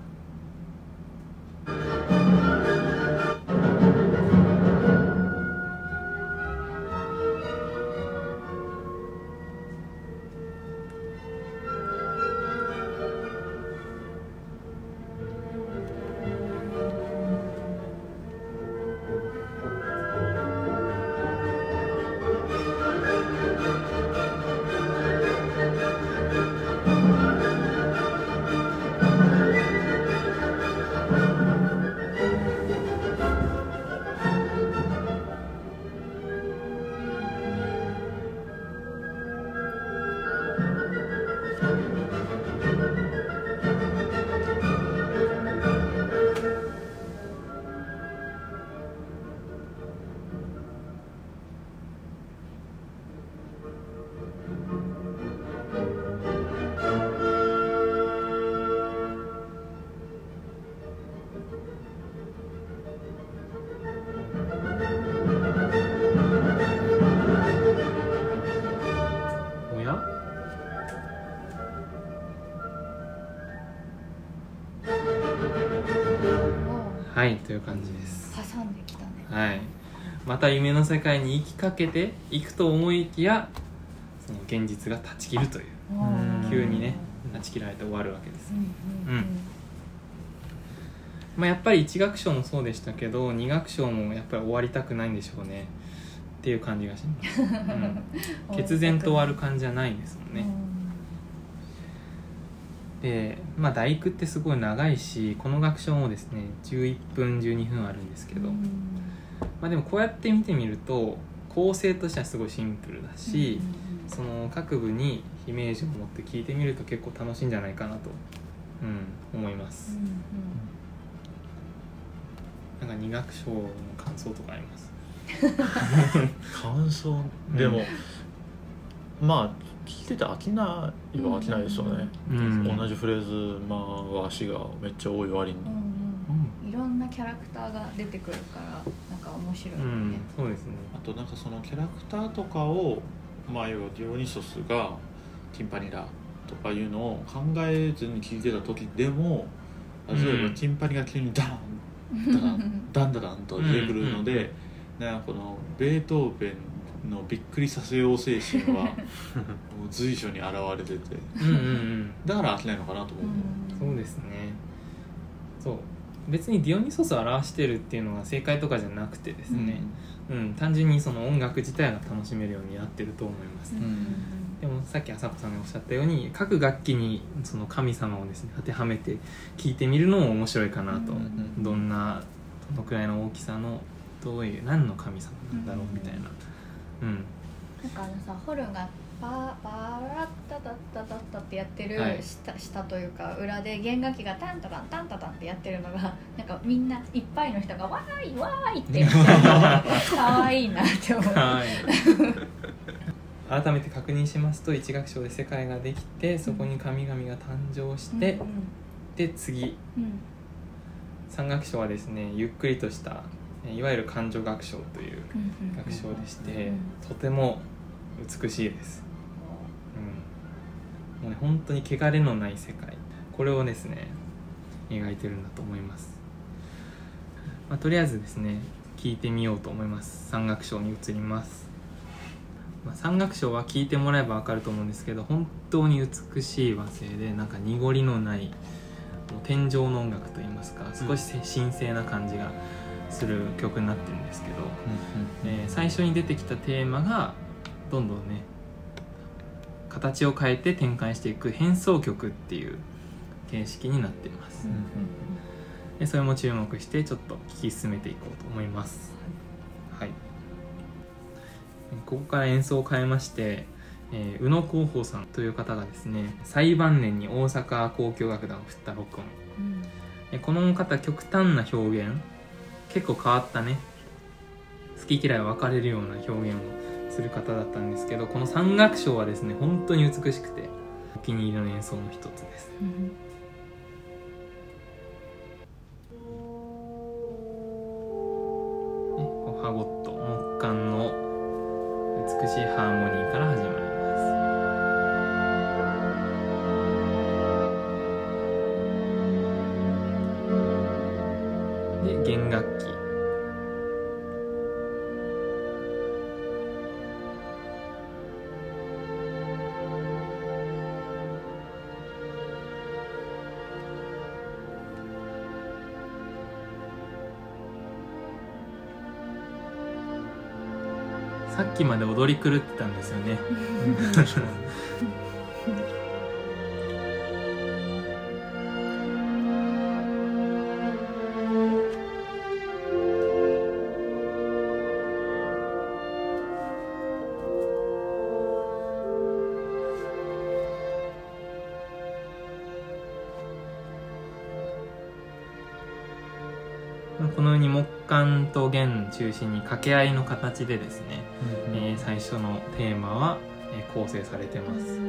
また夢の世界に行きかけていくと思いきやその現実が断ち切るといううん。急にね断ち切られて終わるわけです。まあ、やっぱり1楽章もそうでしたけど2楽章もやっぱり終わりたくないんでしょうね。っていう感じがします、うん、決然と終わる感じじゃないですもんね、でまあ第九ってすごい長いしこの楽章もですね11分12分あるんですけど、まあ、でもこうやって見てみると構成としてはすごいシンプルだし、その各部にイメージを持って聞いてみると結構楽しいんじゃないかなと、うん、思います、なんか2楽章の感想とかあります？感想？でも、まあ聞いてて飽きないは飽きないですよね、うん。同じフレーズ回しがめっちゃ多い割に、いろんなキャラクターが出てくるからなんか面白いようんね、そうですね。あとなんかそのキャラクターとかをまあ要はディオニソスがティンパニラとかいうのを考えずに聞いてた時でも例えばうんティンパニが急にダンダダンダンダダンと出てくるので、なんかこのベートーベンのびっくりさせよう精神はもう随所に現れててうんうんうんだから飽きないのかなと思う、そうですねそう別にディオニソスを表してるっていうのが正解とかじゃなくてですね、うん。単純にその音楽自体が楽しめるようになってると思います、でもさっき朝子さんがおっしゃったように各楽器にその神様をですね当てはめて聴いてみるのも面白いかなと、うん。どんなどのくらいの大きさのどういう何の神様なんだろうみたいな。うん。なんかあのさホルンがパーパーラッタタッタタッタってやってるはい。下,、下というか裏で弦楽器がタンタタンタンタタンってやってるのがなんかみんないっぱいの人がわーいわーいってやってるのが可愛いなって思うはい改めて確認しますと一楽章で世界ができてそこに神々が誕生して、うんで次うん三楽章はですねゆっくりとしたえいわゆる感情楽章という楽章でして、うんとても美しいです、うん、もうね本当に汚れのない世界これをですね描いてるんだと思います、まあ、とりあえずですね聞いてみようと思います。三楽章に移ります、まあ、三楽章は聞いてもらえば分かると思うんですけど本当に美しい和声でなんか濁りのないもう天上の音楽といいますか少しせ神聖な感じがする曲になってるんですけど、えー最初に出てきたテーマがどんどんね形を変えて展開していく変奏曲っていう形式になっています、でそれも注目してちょっと聞き進めていこうと思います。はい。ここから演奏を変えまして、えー宇野広報さんという方がですね最晩年に大阪交響楽団を振った録音。うん。でこの方極端な表現結構変わったね。好き嫌い分かれるような表現をする方だったんですけどこの三楽章はですね本当に美しくてお気に入りの演奏の一つです。うん。きまで踊り狂ってたんですよね。中心に掛け合いの形でですね、えー最初のテーマは、えー構成されてます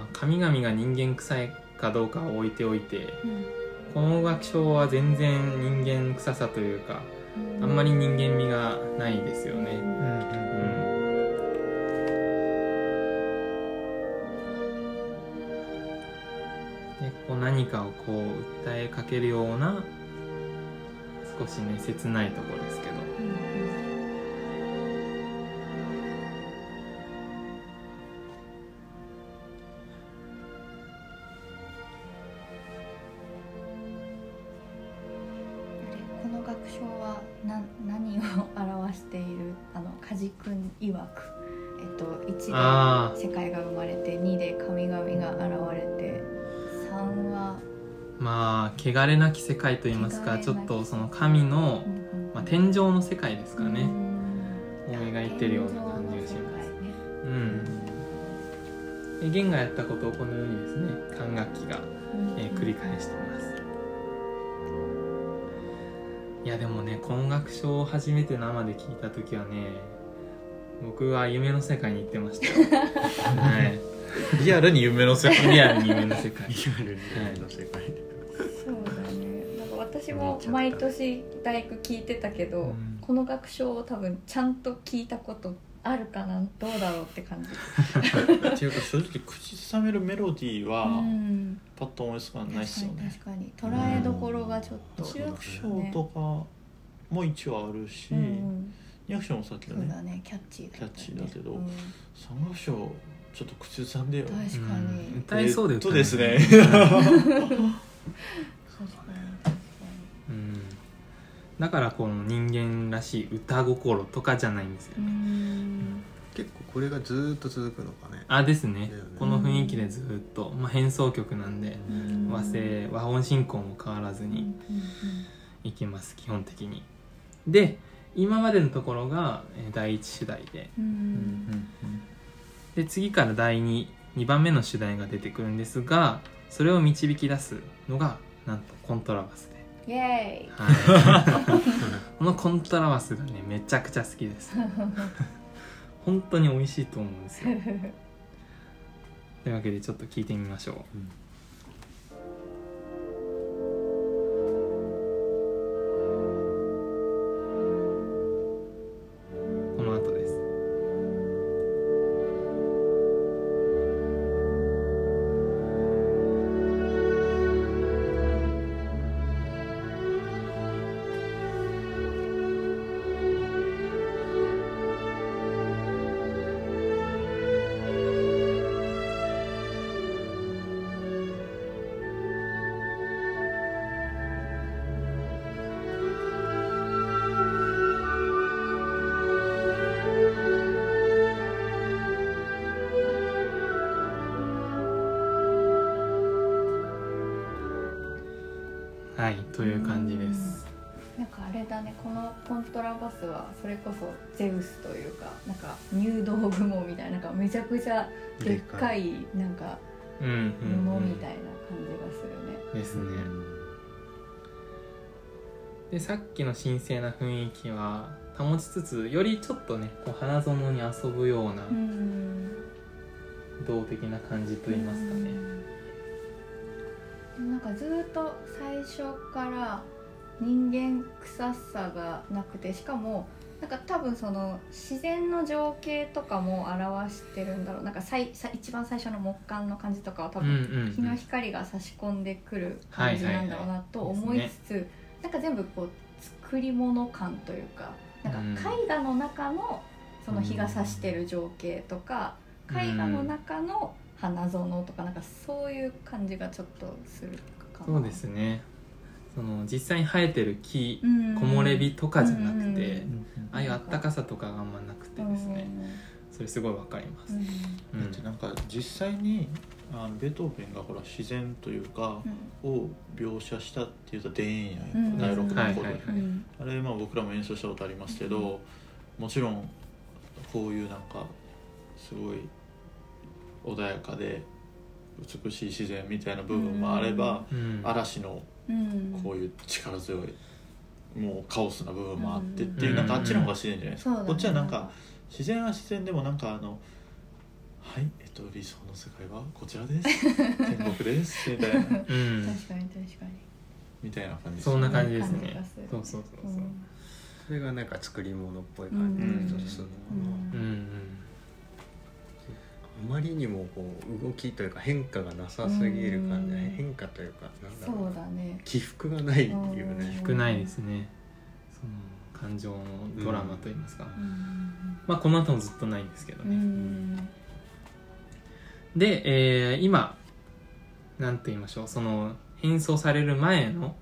まあ神々が人間臭いかどうかは置いておいてうん。この楽章は全然人間臭さというかあんまり人間味がないですよね。でこう何かをこう訴えかけるような少しね切ないところですけど1であ世界が生まれて2で神々が現れて3は、あまあ汚れなき世界といいますかちょっとその神の、まあ、天井の世界ですかね、うん。を描いてるような感じがします。ねうん、で弦がやったことをこのようにですね管楽器が、えー繰り返しています。いやでもねこの楽章を初めて生で聞いた時はね僕は夢の世界に行ってました。よはいリアルに夢の世界。リアルに夢の世界。リアルにの世界。そうだね。なんか私も毎年大工聞いてたけど、うん。この楽章を多分ちゃんと聞いたことあるかな。どうだろうって感じ。っていうか正直口ずさめるメロディーはうん。パッと思いつかないっすよね。確かに確かに。捉えどころがちょっと、一楽章とかも一応あるし、うんうん二楽章もさっきのねそうだねキャッチーだね。キャッチーだけどうん。三楽章ちょっと口ずさんでよ確かに、うん。歌えそうで歌えないとですね。確かに。確かうん。だからこの人間らしい歌心とかじゃないんですよにうね、ん。結構これがずーっと続くのかね。あですね。ね。この雰囲気でずっと、まあ、変奏曲なんでうん。和声和音進行も変わらずにいきます基本的に。で今までのところがえー第一主題で。うんううんんで次から第2 2番目の主題が出てくるんですがそれを導き出すのがなんとコントラバスで、イエーイはい、このコントラバスがねめちゃくちゃ好きです。本当に美味しいと思うんですよ。というわけでちょっと聞いてみましょう。こくちゃでっかいなんか布みたいな感じがするね。ですね。でさっきの神聖な雰囲気は保ちつつよりちょっとねこう花園に遊ぶようなうん動的な感じといいますかね。うんなんかずっと最初から人間臭さがなくてしかもなんか多分その自然の情景とかも表してるんだろう。なんかさいさ一番最初の木簡の感じとかは多分うん日の光が差し込んでくる感じなんだろうなと思いつつ、なんか全部こう作り物感というかなんか絵画の中のその日が差してる情景とか、うん。絵画の中の花園とかなんかそういう感じがちょっとするかな。そうですねその実際に生えてる木うん。木漏れ日とかじゃなくて、うん。ああいうあったかさとかがあんまなくてですね、それすごいわかります、だってなんか実際にあのベートーベンがほら自然というかを描写したっていうと田園やうんん第六のはい頃あれまあ僕らも演奏したことありますけどもちろんこういうなんかすごい穏やかで美しい自然みたいな部分もあればうん。嵐のうん。こういう力強いもうカオスな部分もあってっていううんなんかあっちの方が自然じゃないですか。そうだねこっちはなんか自然は自然でもなんかあのはいえっと理想の世界はこちらです。天国です。みたいな。うん。確かに確かにみたいな感じですそんな感じですね。がする。そうそうそうそう。それがなんか作り物っぽい感じうん。がちょっとするのうんうんうんあまりにもこう動きというか変化がなさすぎる感じうん。変化というかなんだそろううだね。起伏がないっていうね。少ないですね。その感情のドラマといいますか、うん。まあこの後もずっとないんですけどうね、ん。で、えー今なんと言いましょう。その変装される前の、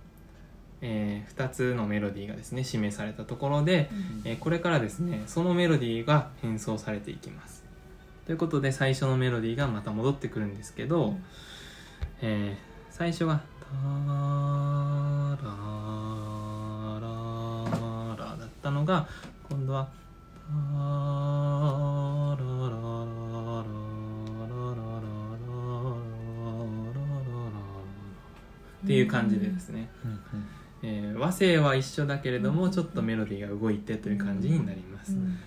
え2つのメロディーがですね示されたところで、えーこれからですねそのメロディーが変装されていきますということで最初のメロディーがまた戻ってくるんですけど、うん。えー最初が「タラララ」だったのが今度は「タラララララララララララ」っていう感じでですね、えー和声は一緒だけれどもちょっとメロディーが動いてという感じになります、うん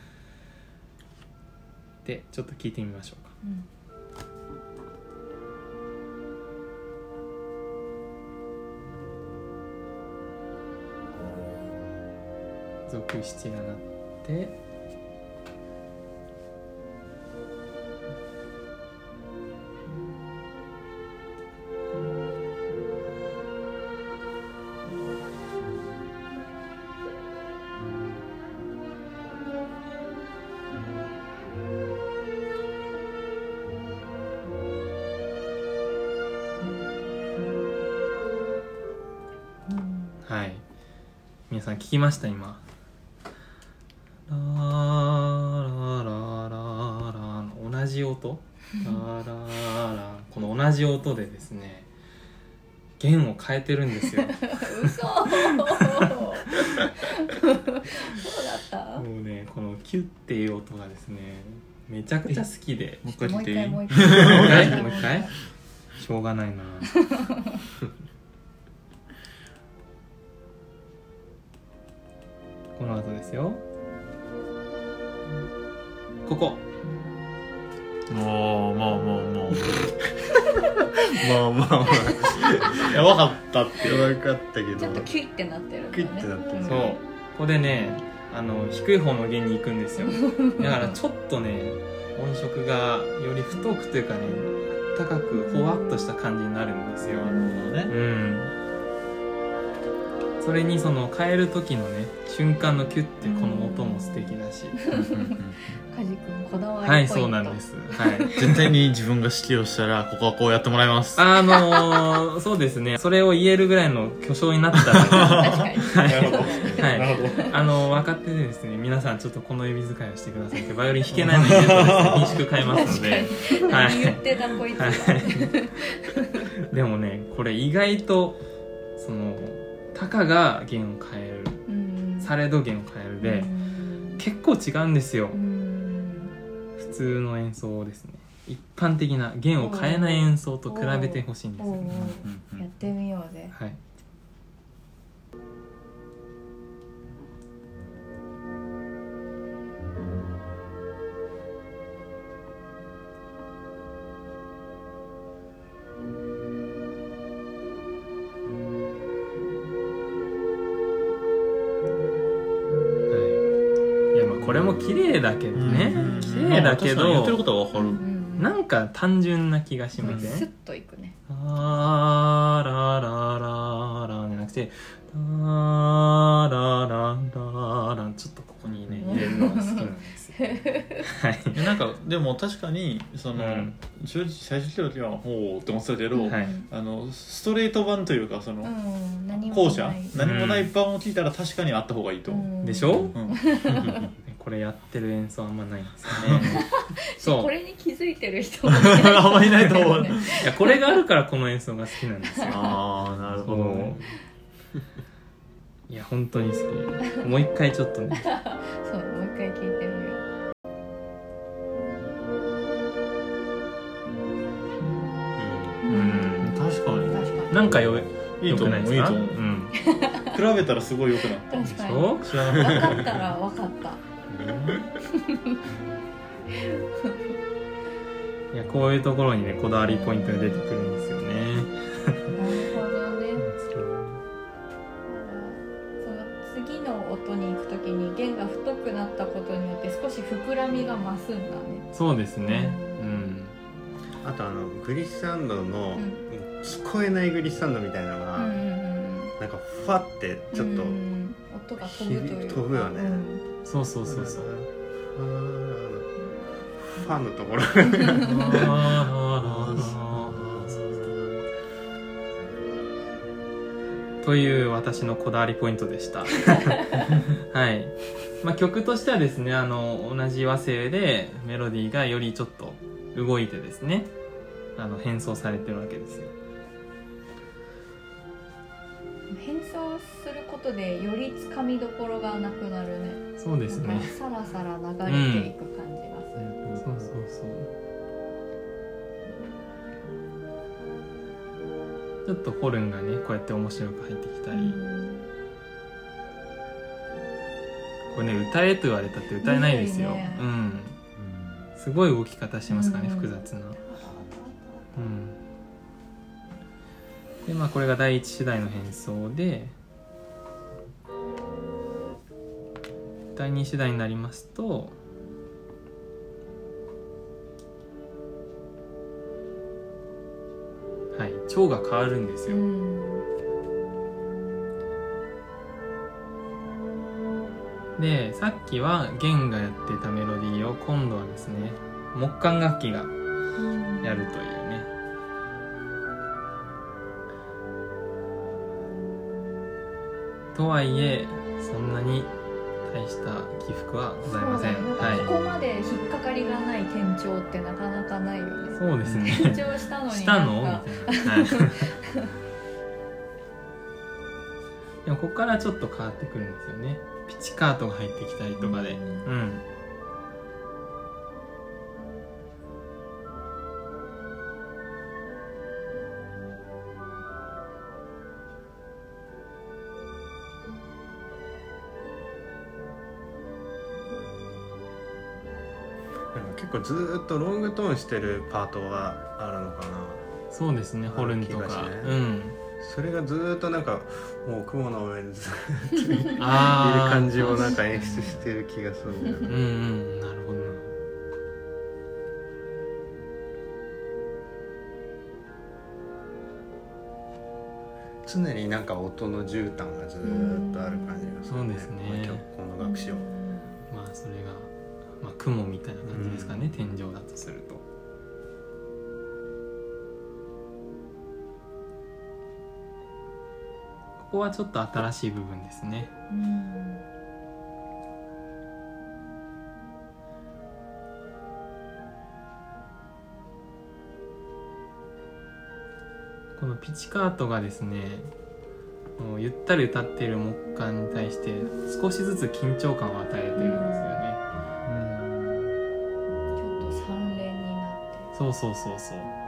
でちょっと聞いてみましょうか。うん。続七がなってきました今。ラーララララの同じ音。ラララこの同じ音でですね弦を変えてるんですよ。嘘。そうだった。もうねこのキュッっていう音がですねめちゃくちゃ好きで。もう一回もう聞いていい一回もう一もう一回回もう一回。しょうがないなってなってるんだね。キュイってなってる。ん。そう。ここでねあの低い方の弦に行くんですよ。だからちょっとね音色がより太くというかね高くほわっとした感じになるんですよ。なるほどね。うんそれにその変える時のね瞬間のキュッてこの音も素敵だし。カジ君こだわりはいポイント。そうなんです。はい。絶対に自分が指揮をしたらここはこうやってもらいます。あのー、そうですね。それを言えるぐらいの巨匠になったら確かに。なるほど。はい。なるほど。あの若手でですね皆さんちょっとこの指使いをしてくださいってバイオリン弾けないのに言うとですね品種変えますので。確かはい。に何言ってたこいつははい。でもねこれ意外とそのたかが弦を変える。うん。されど弦を変えるでうん。結構違うんですよ。うん。普通の演奏ですね。一般的な弦を変えない演奏と比べてほしいんですよね。やってみようぜ。はいこれも綺麗だけどね。うん。綺麗だけどとは分かる、うん。なんか単純な気がしませんスッといくね。あーららららじゃなくてあーららららちょっとここにね入れるのが好きなんですよはい。なんかでも確かにその、うん。正直最初来た時はほうって思ってたけど、はい。あのストレート版というかその、うん何も後者何もない版を聞いたら確かにあった方がいいと思う、うん。でしょ？うん やってる演奏あんまないんですよね。そう。これに気づいてる人も あんまいないと思う。ね いやこれがあるからこの演奏が好きなんですよ。ああなるほどね。いや本当に好きもう一回ちょっとね。そうもう一回聞いてみよう。うん。確かに。確かに。なんかよいいと思うですか？いいと思う。うん。比べたらすごい良くなった。確かに。でしょ知らなかっ分かったら分かったいやこういうところにねこだわりポイントが出てくるんですよね。なるほどね。その次の音に行く時に弦が太くなったことによって少し膨らみが増すんだね。そうですね。うん。あとあのグリッサンドの、ん。聞こえないグリッサンドみたいなのが、うんなんかファってちょっと、うん。音が飛ぶというか。飛ぶよね。うん。そうそうそうそう。ファンのところという私のこだわりポイントでしたはい、まあ、曲としてはですねあの同じ和声でメロディーがよりちょっと動いてですねあの変奏されてるわけですよ変装することでよりつかみどころがなくなるね。そうですね。さらさら流れていく感じがする、そうそうそう。ちょっとホルンがねこうやって面白く入ってきたり、これね歌えと言われたって歌えないですよ、ねうん。すごい動き方してますからね、うん。複雑な。うんでまあこれが第一主題の変奏で第二主題になりますとはい調が変わるんですよ、うん。でさっきは弦がやってたメロディーを今度はですね木管楽器がうんやるというとはいえそんなに大した起伏はございません。ね。はなんかここまで引っかかりがない転調ってなかなかないよね。いそうですね。転調したのに。したの？みたいな、はい、でもここからちょっと変わってくるんですよね。ピチカートが入ってきたりとかで。うん構ずーっとロングトーンしてるパートがあるのかな。そうですねホルンとか、ね。うん。それがずーっとなんかもう雲の上にずっと いる感じをなんか演出してる気がするんだよね。うんうんなるほど。な常になんか音の絨毯がずーっとある感じがする、そうですね。この曲この楽章まあそれが、まあ、雲みたいな感じですかね、天井だとすると。ここはちょっと新しい部分ですね。うん。このピチカートがですねもうゆったり歌っている木管に対して少しずつ緊張感を与えてるんですよそうそうそうそう。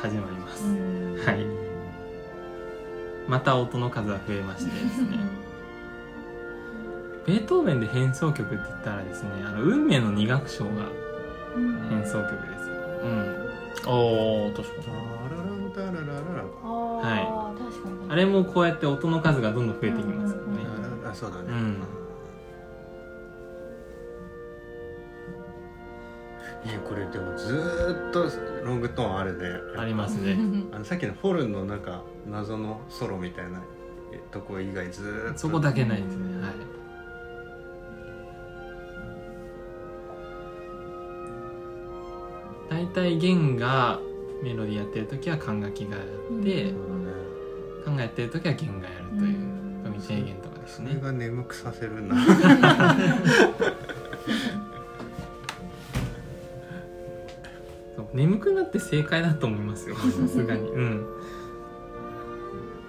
始まります、うん。はい。また音の数が増えましてですね。ベートーベンで変奏曲って言ったらですねあの運命の二楽章がうん。変奏曲ですよ。うん。おお確かに。タラランタララララあー確かに。あれもこうやって音の数がどんどん増えてきますよね、あそうだね、うんでもずーっとロングトーンあるね。ありますね。あのさっきのホルンのなんか謎のソロみたいなえとこ以外ずーっと。そこだけないですね。はい。大体弦がメロディーやってる時は管楽器がやって、うんね管がやってる時は弦がやるといううん。制限とかですね。それが眠くさせるな 眠くなって正解だと思いますよ。さすがに。うん。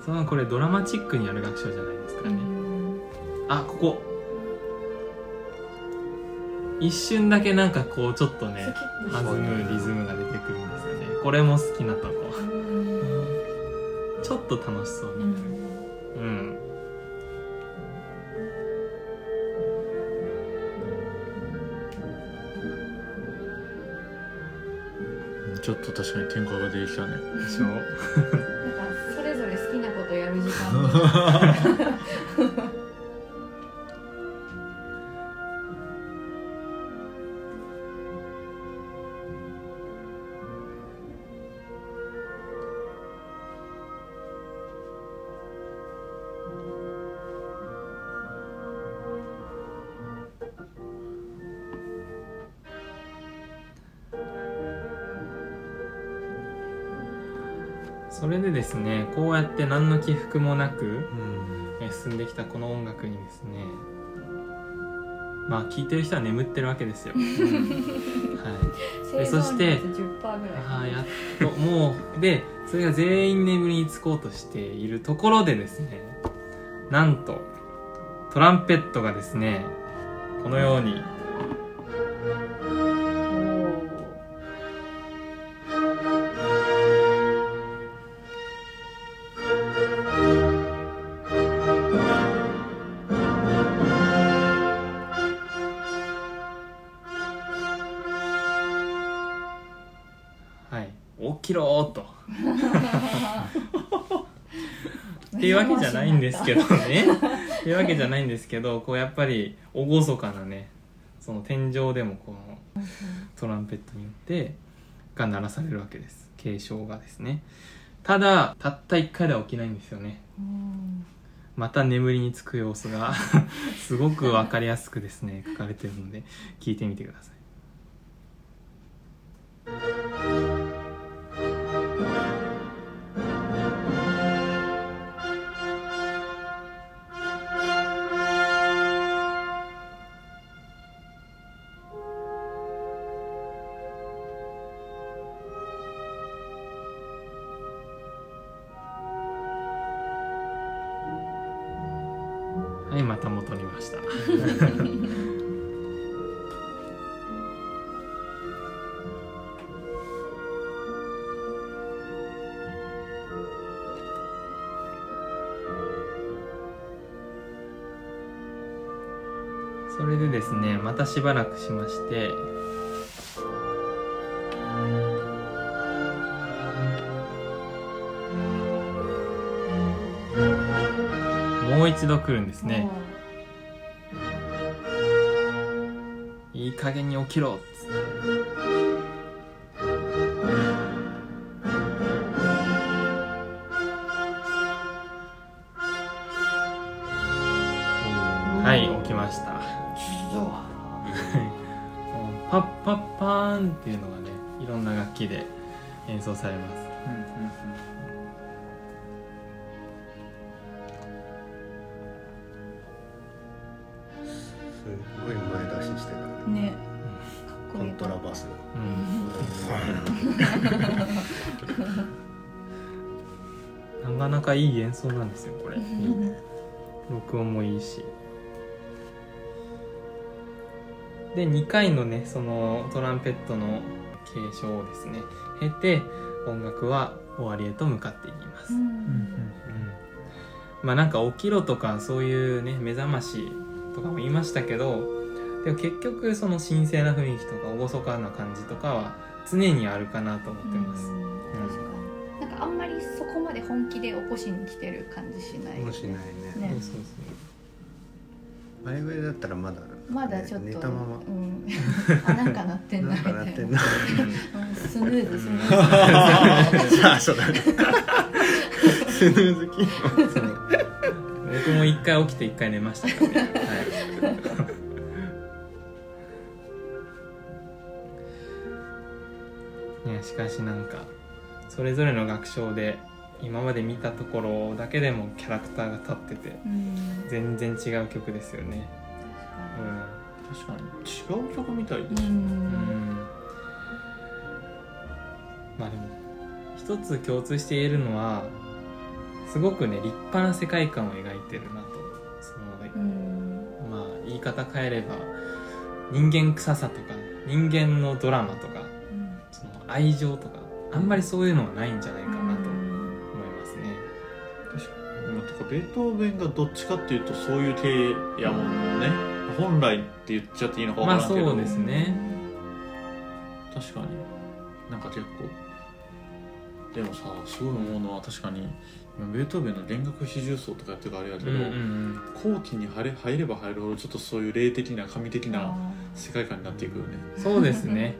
そのこれドラマチックにやる楽章じゃないですかね、あここ。一瞬だけなんかこうちょっとね弾むリズムが出てくるんですよね。これも好きなとこ。ちょっと楽しそうにうんちょっと確かに天候が出てきたね。でしょなんかそれぞれ好きなことやる時間 って何の起伏もなくうん。え進んできたこの音楽にですねまあ聴いてる人は眠ってるわけですよ、はい。生そして存率10%ぐらい。あーやっともうでそれが全員眠りにつこうとしているところでですねなんとトランペットがですねこのようにじゃないんですけどこうやっぱり厳かなねその天井でもこのトランペットによってが鳴らされるわけです。継承がですね。ただたった1回では起きないんですよね。うん。また眠りにつく様子がすごく分かりやすくですね書かれてるので聞いてみてくださいたしばらくしまして。もう一度来るんですね。いい加減に起きろされます。すごい前出ししてるね。かっこいいコントラバス。うん。なかなかいい演奏なんですよこれ。録音もいいし。で2回のねそのトランペットの継承をですね経て音楽は終わりへと向かっていきます、うん。うんまあなんか起きろとかそういうね目覚ましとかも言いましたけどでも結局その神聖な雰囲気とか厳かな感じとかは常にあるかなと思ってます、うん。確かに。なんかあんまりそこまで本気で起こしに来てる感じしない。もしないね。ね。そうそう。そうあれぐらいだったらまだまだちょっと、寝たまま。うん、あなんか鳴ってんななんかなってんな。うん。スヌーズスヌーズさあそうだね。スヌーズ機能そう僕も一回起きて一回寝ましたからね、はい、いやしかしなんかそれぞれの学章で今まで見たところだけでもキャラクターが立っててうん。全然違う曲ですよね確かに違う曲みたいです、うんうん、うん、まあでも一つ共通して言えるのはすごくね立派な世界観を描いてるなと。そのうん。まあ言い方変えれば人間臭さとか人間のドラマとかその愛情とかあんまりそういうのはないんじゃないかなと思いますね。確かに。ベートーベンがどっちかっていうとそういう系やもんね本来って言っちゃっていいのか分からんけど、まあそうですね。確かに。なんか結構。でもさすごい思うのは確かに今ベートーベンの弦楽四重奏とかやってるからあれやけど、うんうんうん、後期に入れ入れば入るほどちょっとそういう霊的な神的な世界観になっていくよね。そうですね。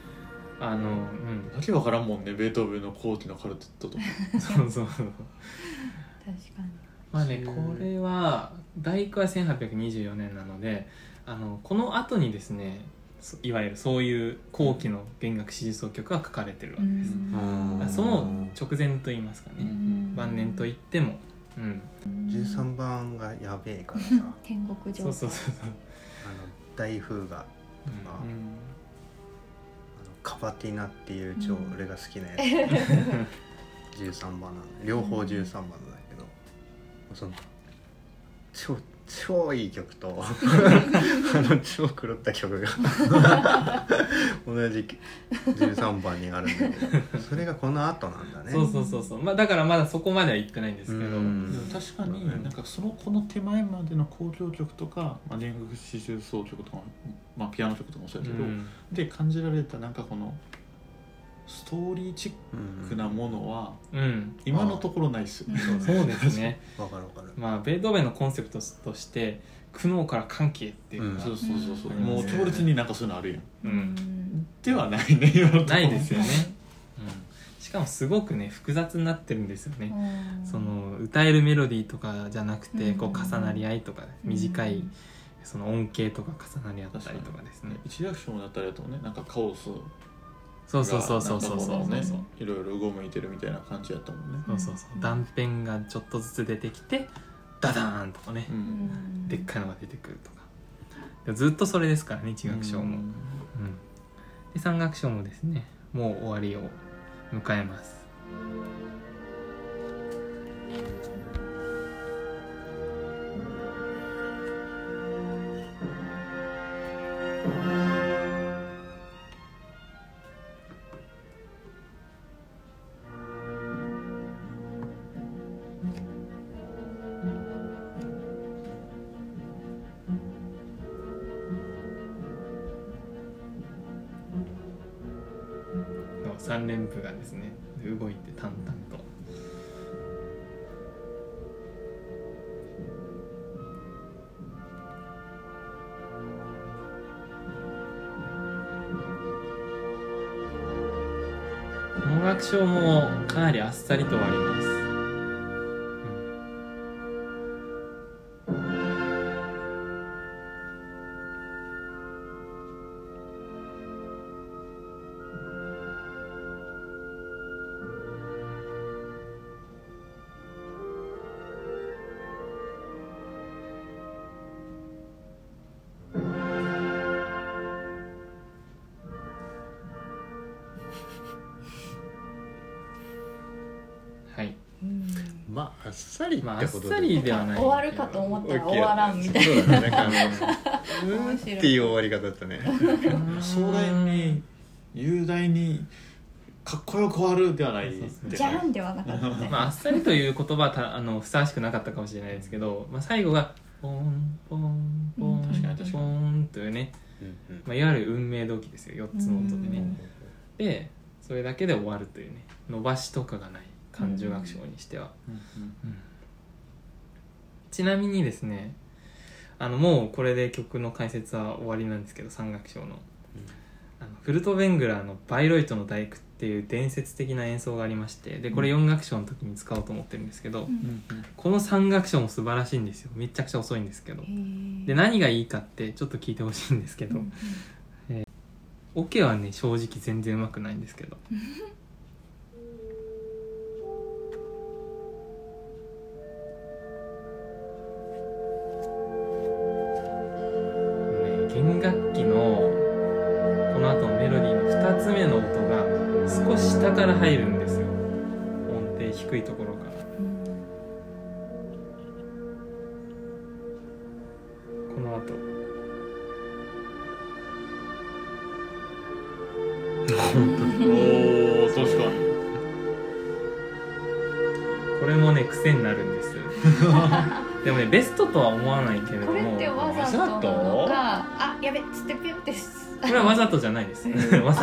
あの、うん、わけわからんもんねベートーベンの後期のカルテットとか。そうそうそう。確かにまあねこれは第九は1824年なのであのこの後にですねそいわゆるそういう後期の弦楽四重奏曲が書かれてるわけです、うんその直前と言いますかね、うん晩年と言っても、うん、13番がやべえからさ。天国上そうそうそうそう、あの大風雅とか、うんあのカバティナっていう超うん。俺が好きなやつ、13番なの両方13番なんだ。けどその超超いい曲と あの超狂った曲が 同じ13番にあるんだけどそれがこの後なんだね。そうそうそうそう。まあだからまだそこまでは行ってないんですけど、確かになんかそのこの手前までの交響曲とか、まあ、弦楽四重奏曲とか、まあ、ピアノ曲とかもそうやけど、うん。で感じられたなんかこのストーリーチッうんクなものはうん、今のところないっすよね、そうですね。わかるわかる。まあベートーベンのコンセプトとして苦悩から歓喜へっていうのが、そうそうそうそう、うんもう強烈になんかそういうのあるやん。うん。ではないね今のところないですよね、うん、しかもすごくね複雑になってるんですよね、その歌えるメロディーとかじゃなくてこううん重なり合いとか短いその音形とか重なり合ったりとかですね。一楽章だったらやとねなんかカオスそうそうそうそうそうがそう。そうねそういろいろ動いてるみたいな感じやったもんね、そうそうそう。断片がちょっとずつ出てきてダダーンとかね。う、ん。でっかいのが出てくるとか。でずっとそれですからね一楽章も、うん。で三楽章もですねもう終わりを迎えますこの楽章もかなりあっさりと終わりまああっさりではない終わるかと思ったら終わらんみたいそうだねなんかあのう面白い。ーっていう終わり方だったね。壮大に雄大にかっこよく終わるではないじゃんではなかったね。まあ、あっさりという言葉はたあのふさわしくなかったかもしれないですけど、まあ、最後がポンポンポンうん。確かに確かポンというね、うんうん。まあ、いわゆる運命動機ですよ4つの音でね。うんでそれだけで終わるというね。伸ばしとかがない。感情楽章にしては、うん。うんちなみにですねあのもうこれで曲の解説は終わりなんですけど三楽章の,、あのフルトベングラーの「バイロイトの大工」っていう伝説的な演奏がありましてでこれ4楽章の時に使おうと思ってるんですけど、うんこの三楽章も素晴らしいんですよ。めちゃくちゃ遅いんですけど。で何がいいかってちょっと聞いてほしいんですけど、うんオケはね正直全然うまくないんですけど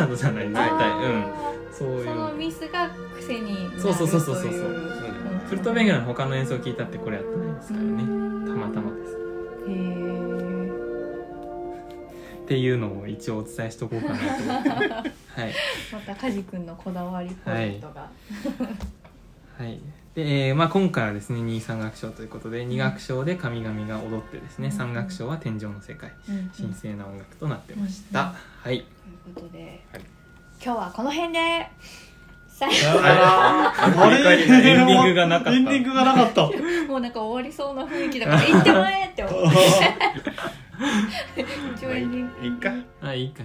わざとじゃない絶対。うん。そういう。そのミスが癖になるそうそうそうそうそう。フルトベングラーの他の演奏を聞いたってこれやってないですからね。うん。たまたまです。へえっていうのを一応お伝えしとこうかなと思って。はい。また梶君のこだわりポイントが、はい で、えーまあ、今回はですね二三楽章ということで二楽章で神々が踊ってですねうん。三楽章は天井の世界神聖な音楽となってました、はい。ということで、はい。今日はこの辺でさああれ？エンディングがなかったエンディングがなかった。よ もうなんか終わりそうな雰囲気だから 行ってまえって思って。一応エンディング。い。いか。あいいか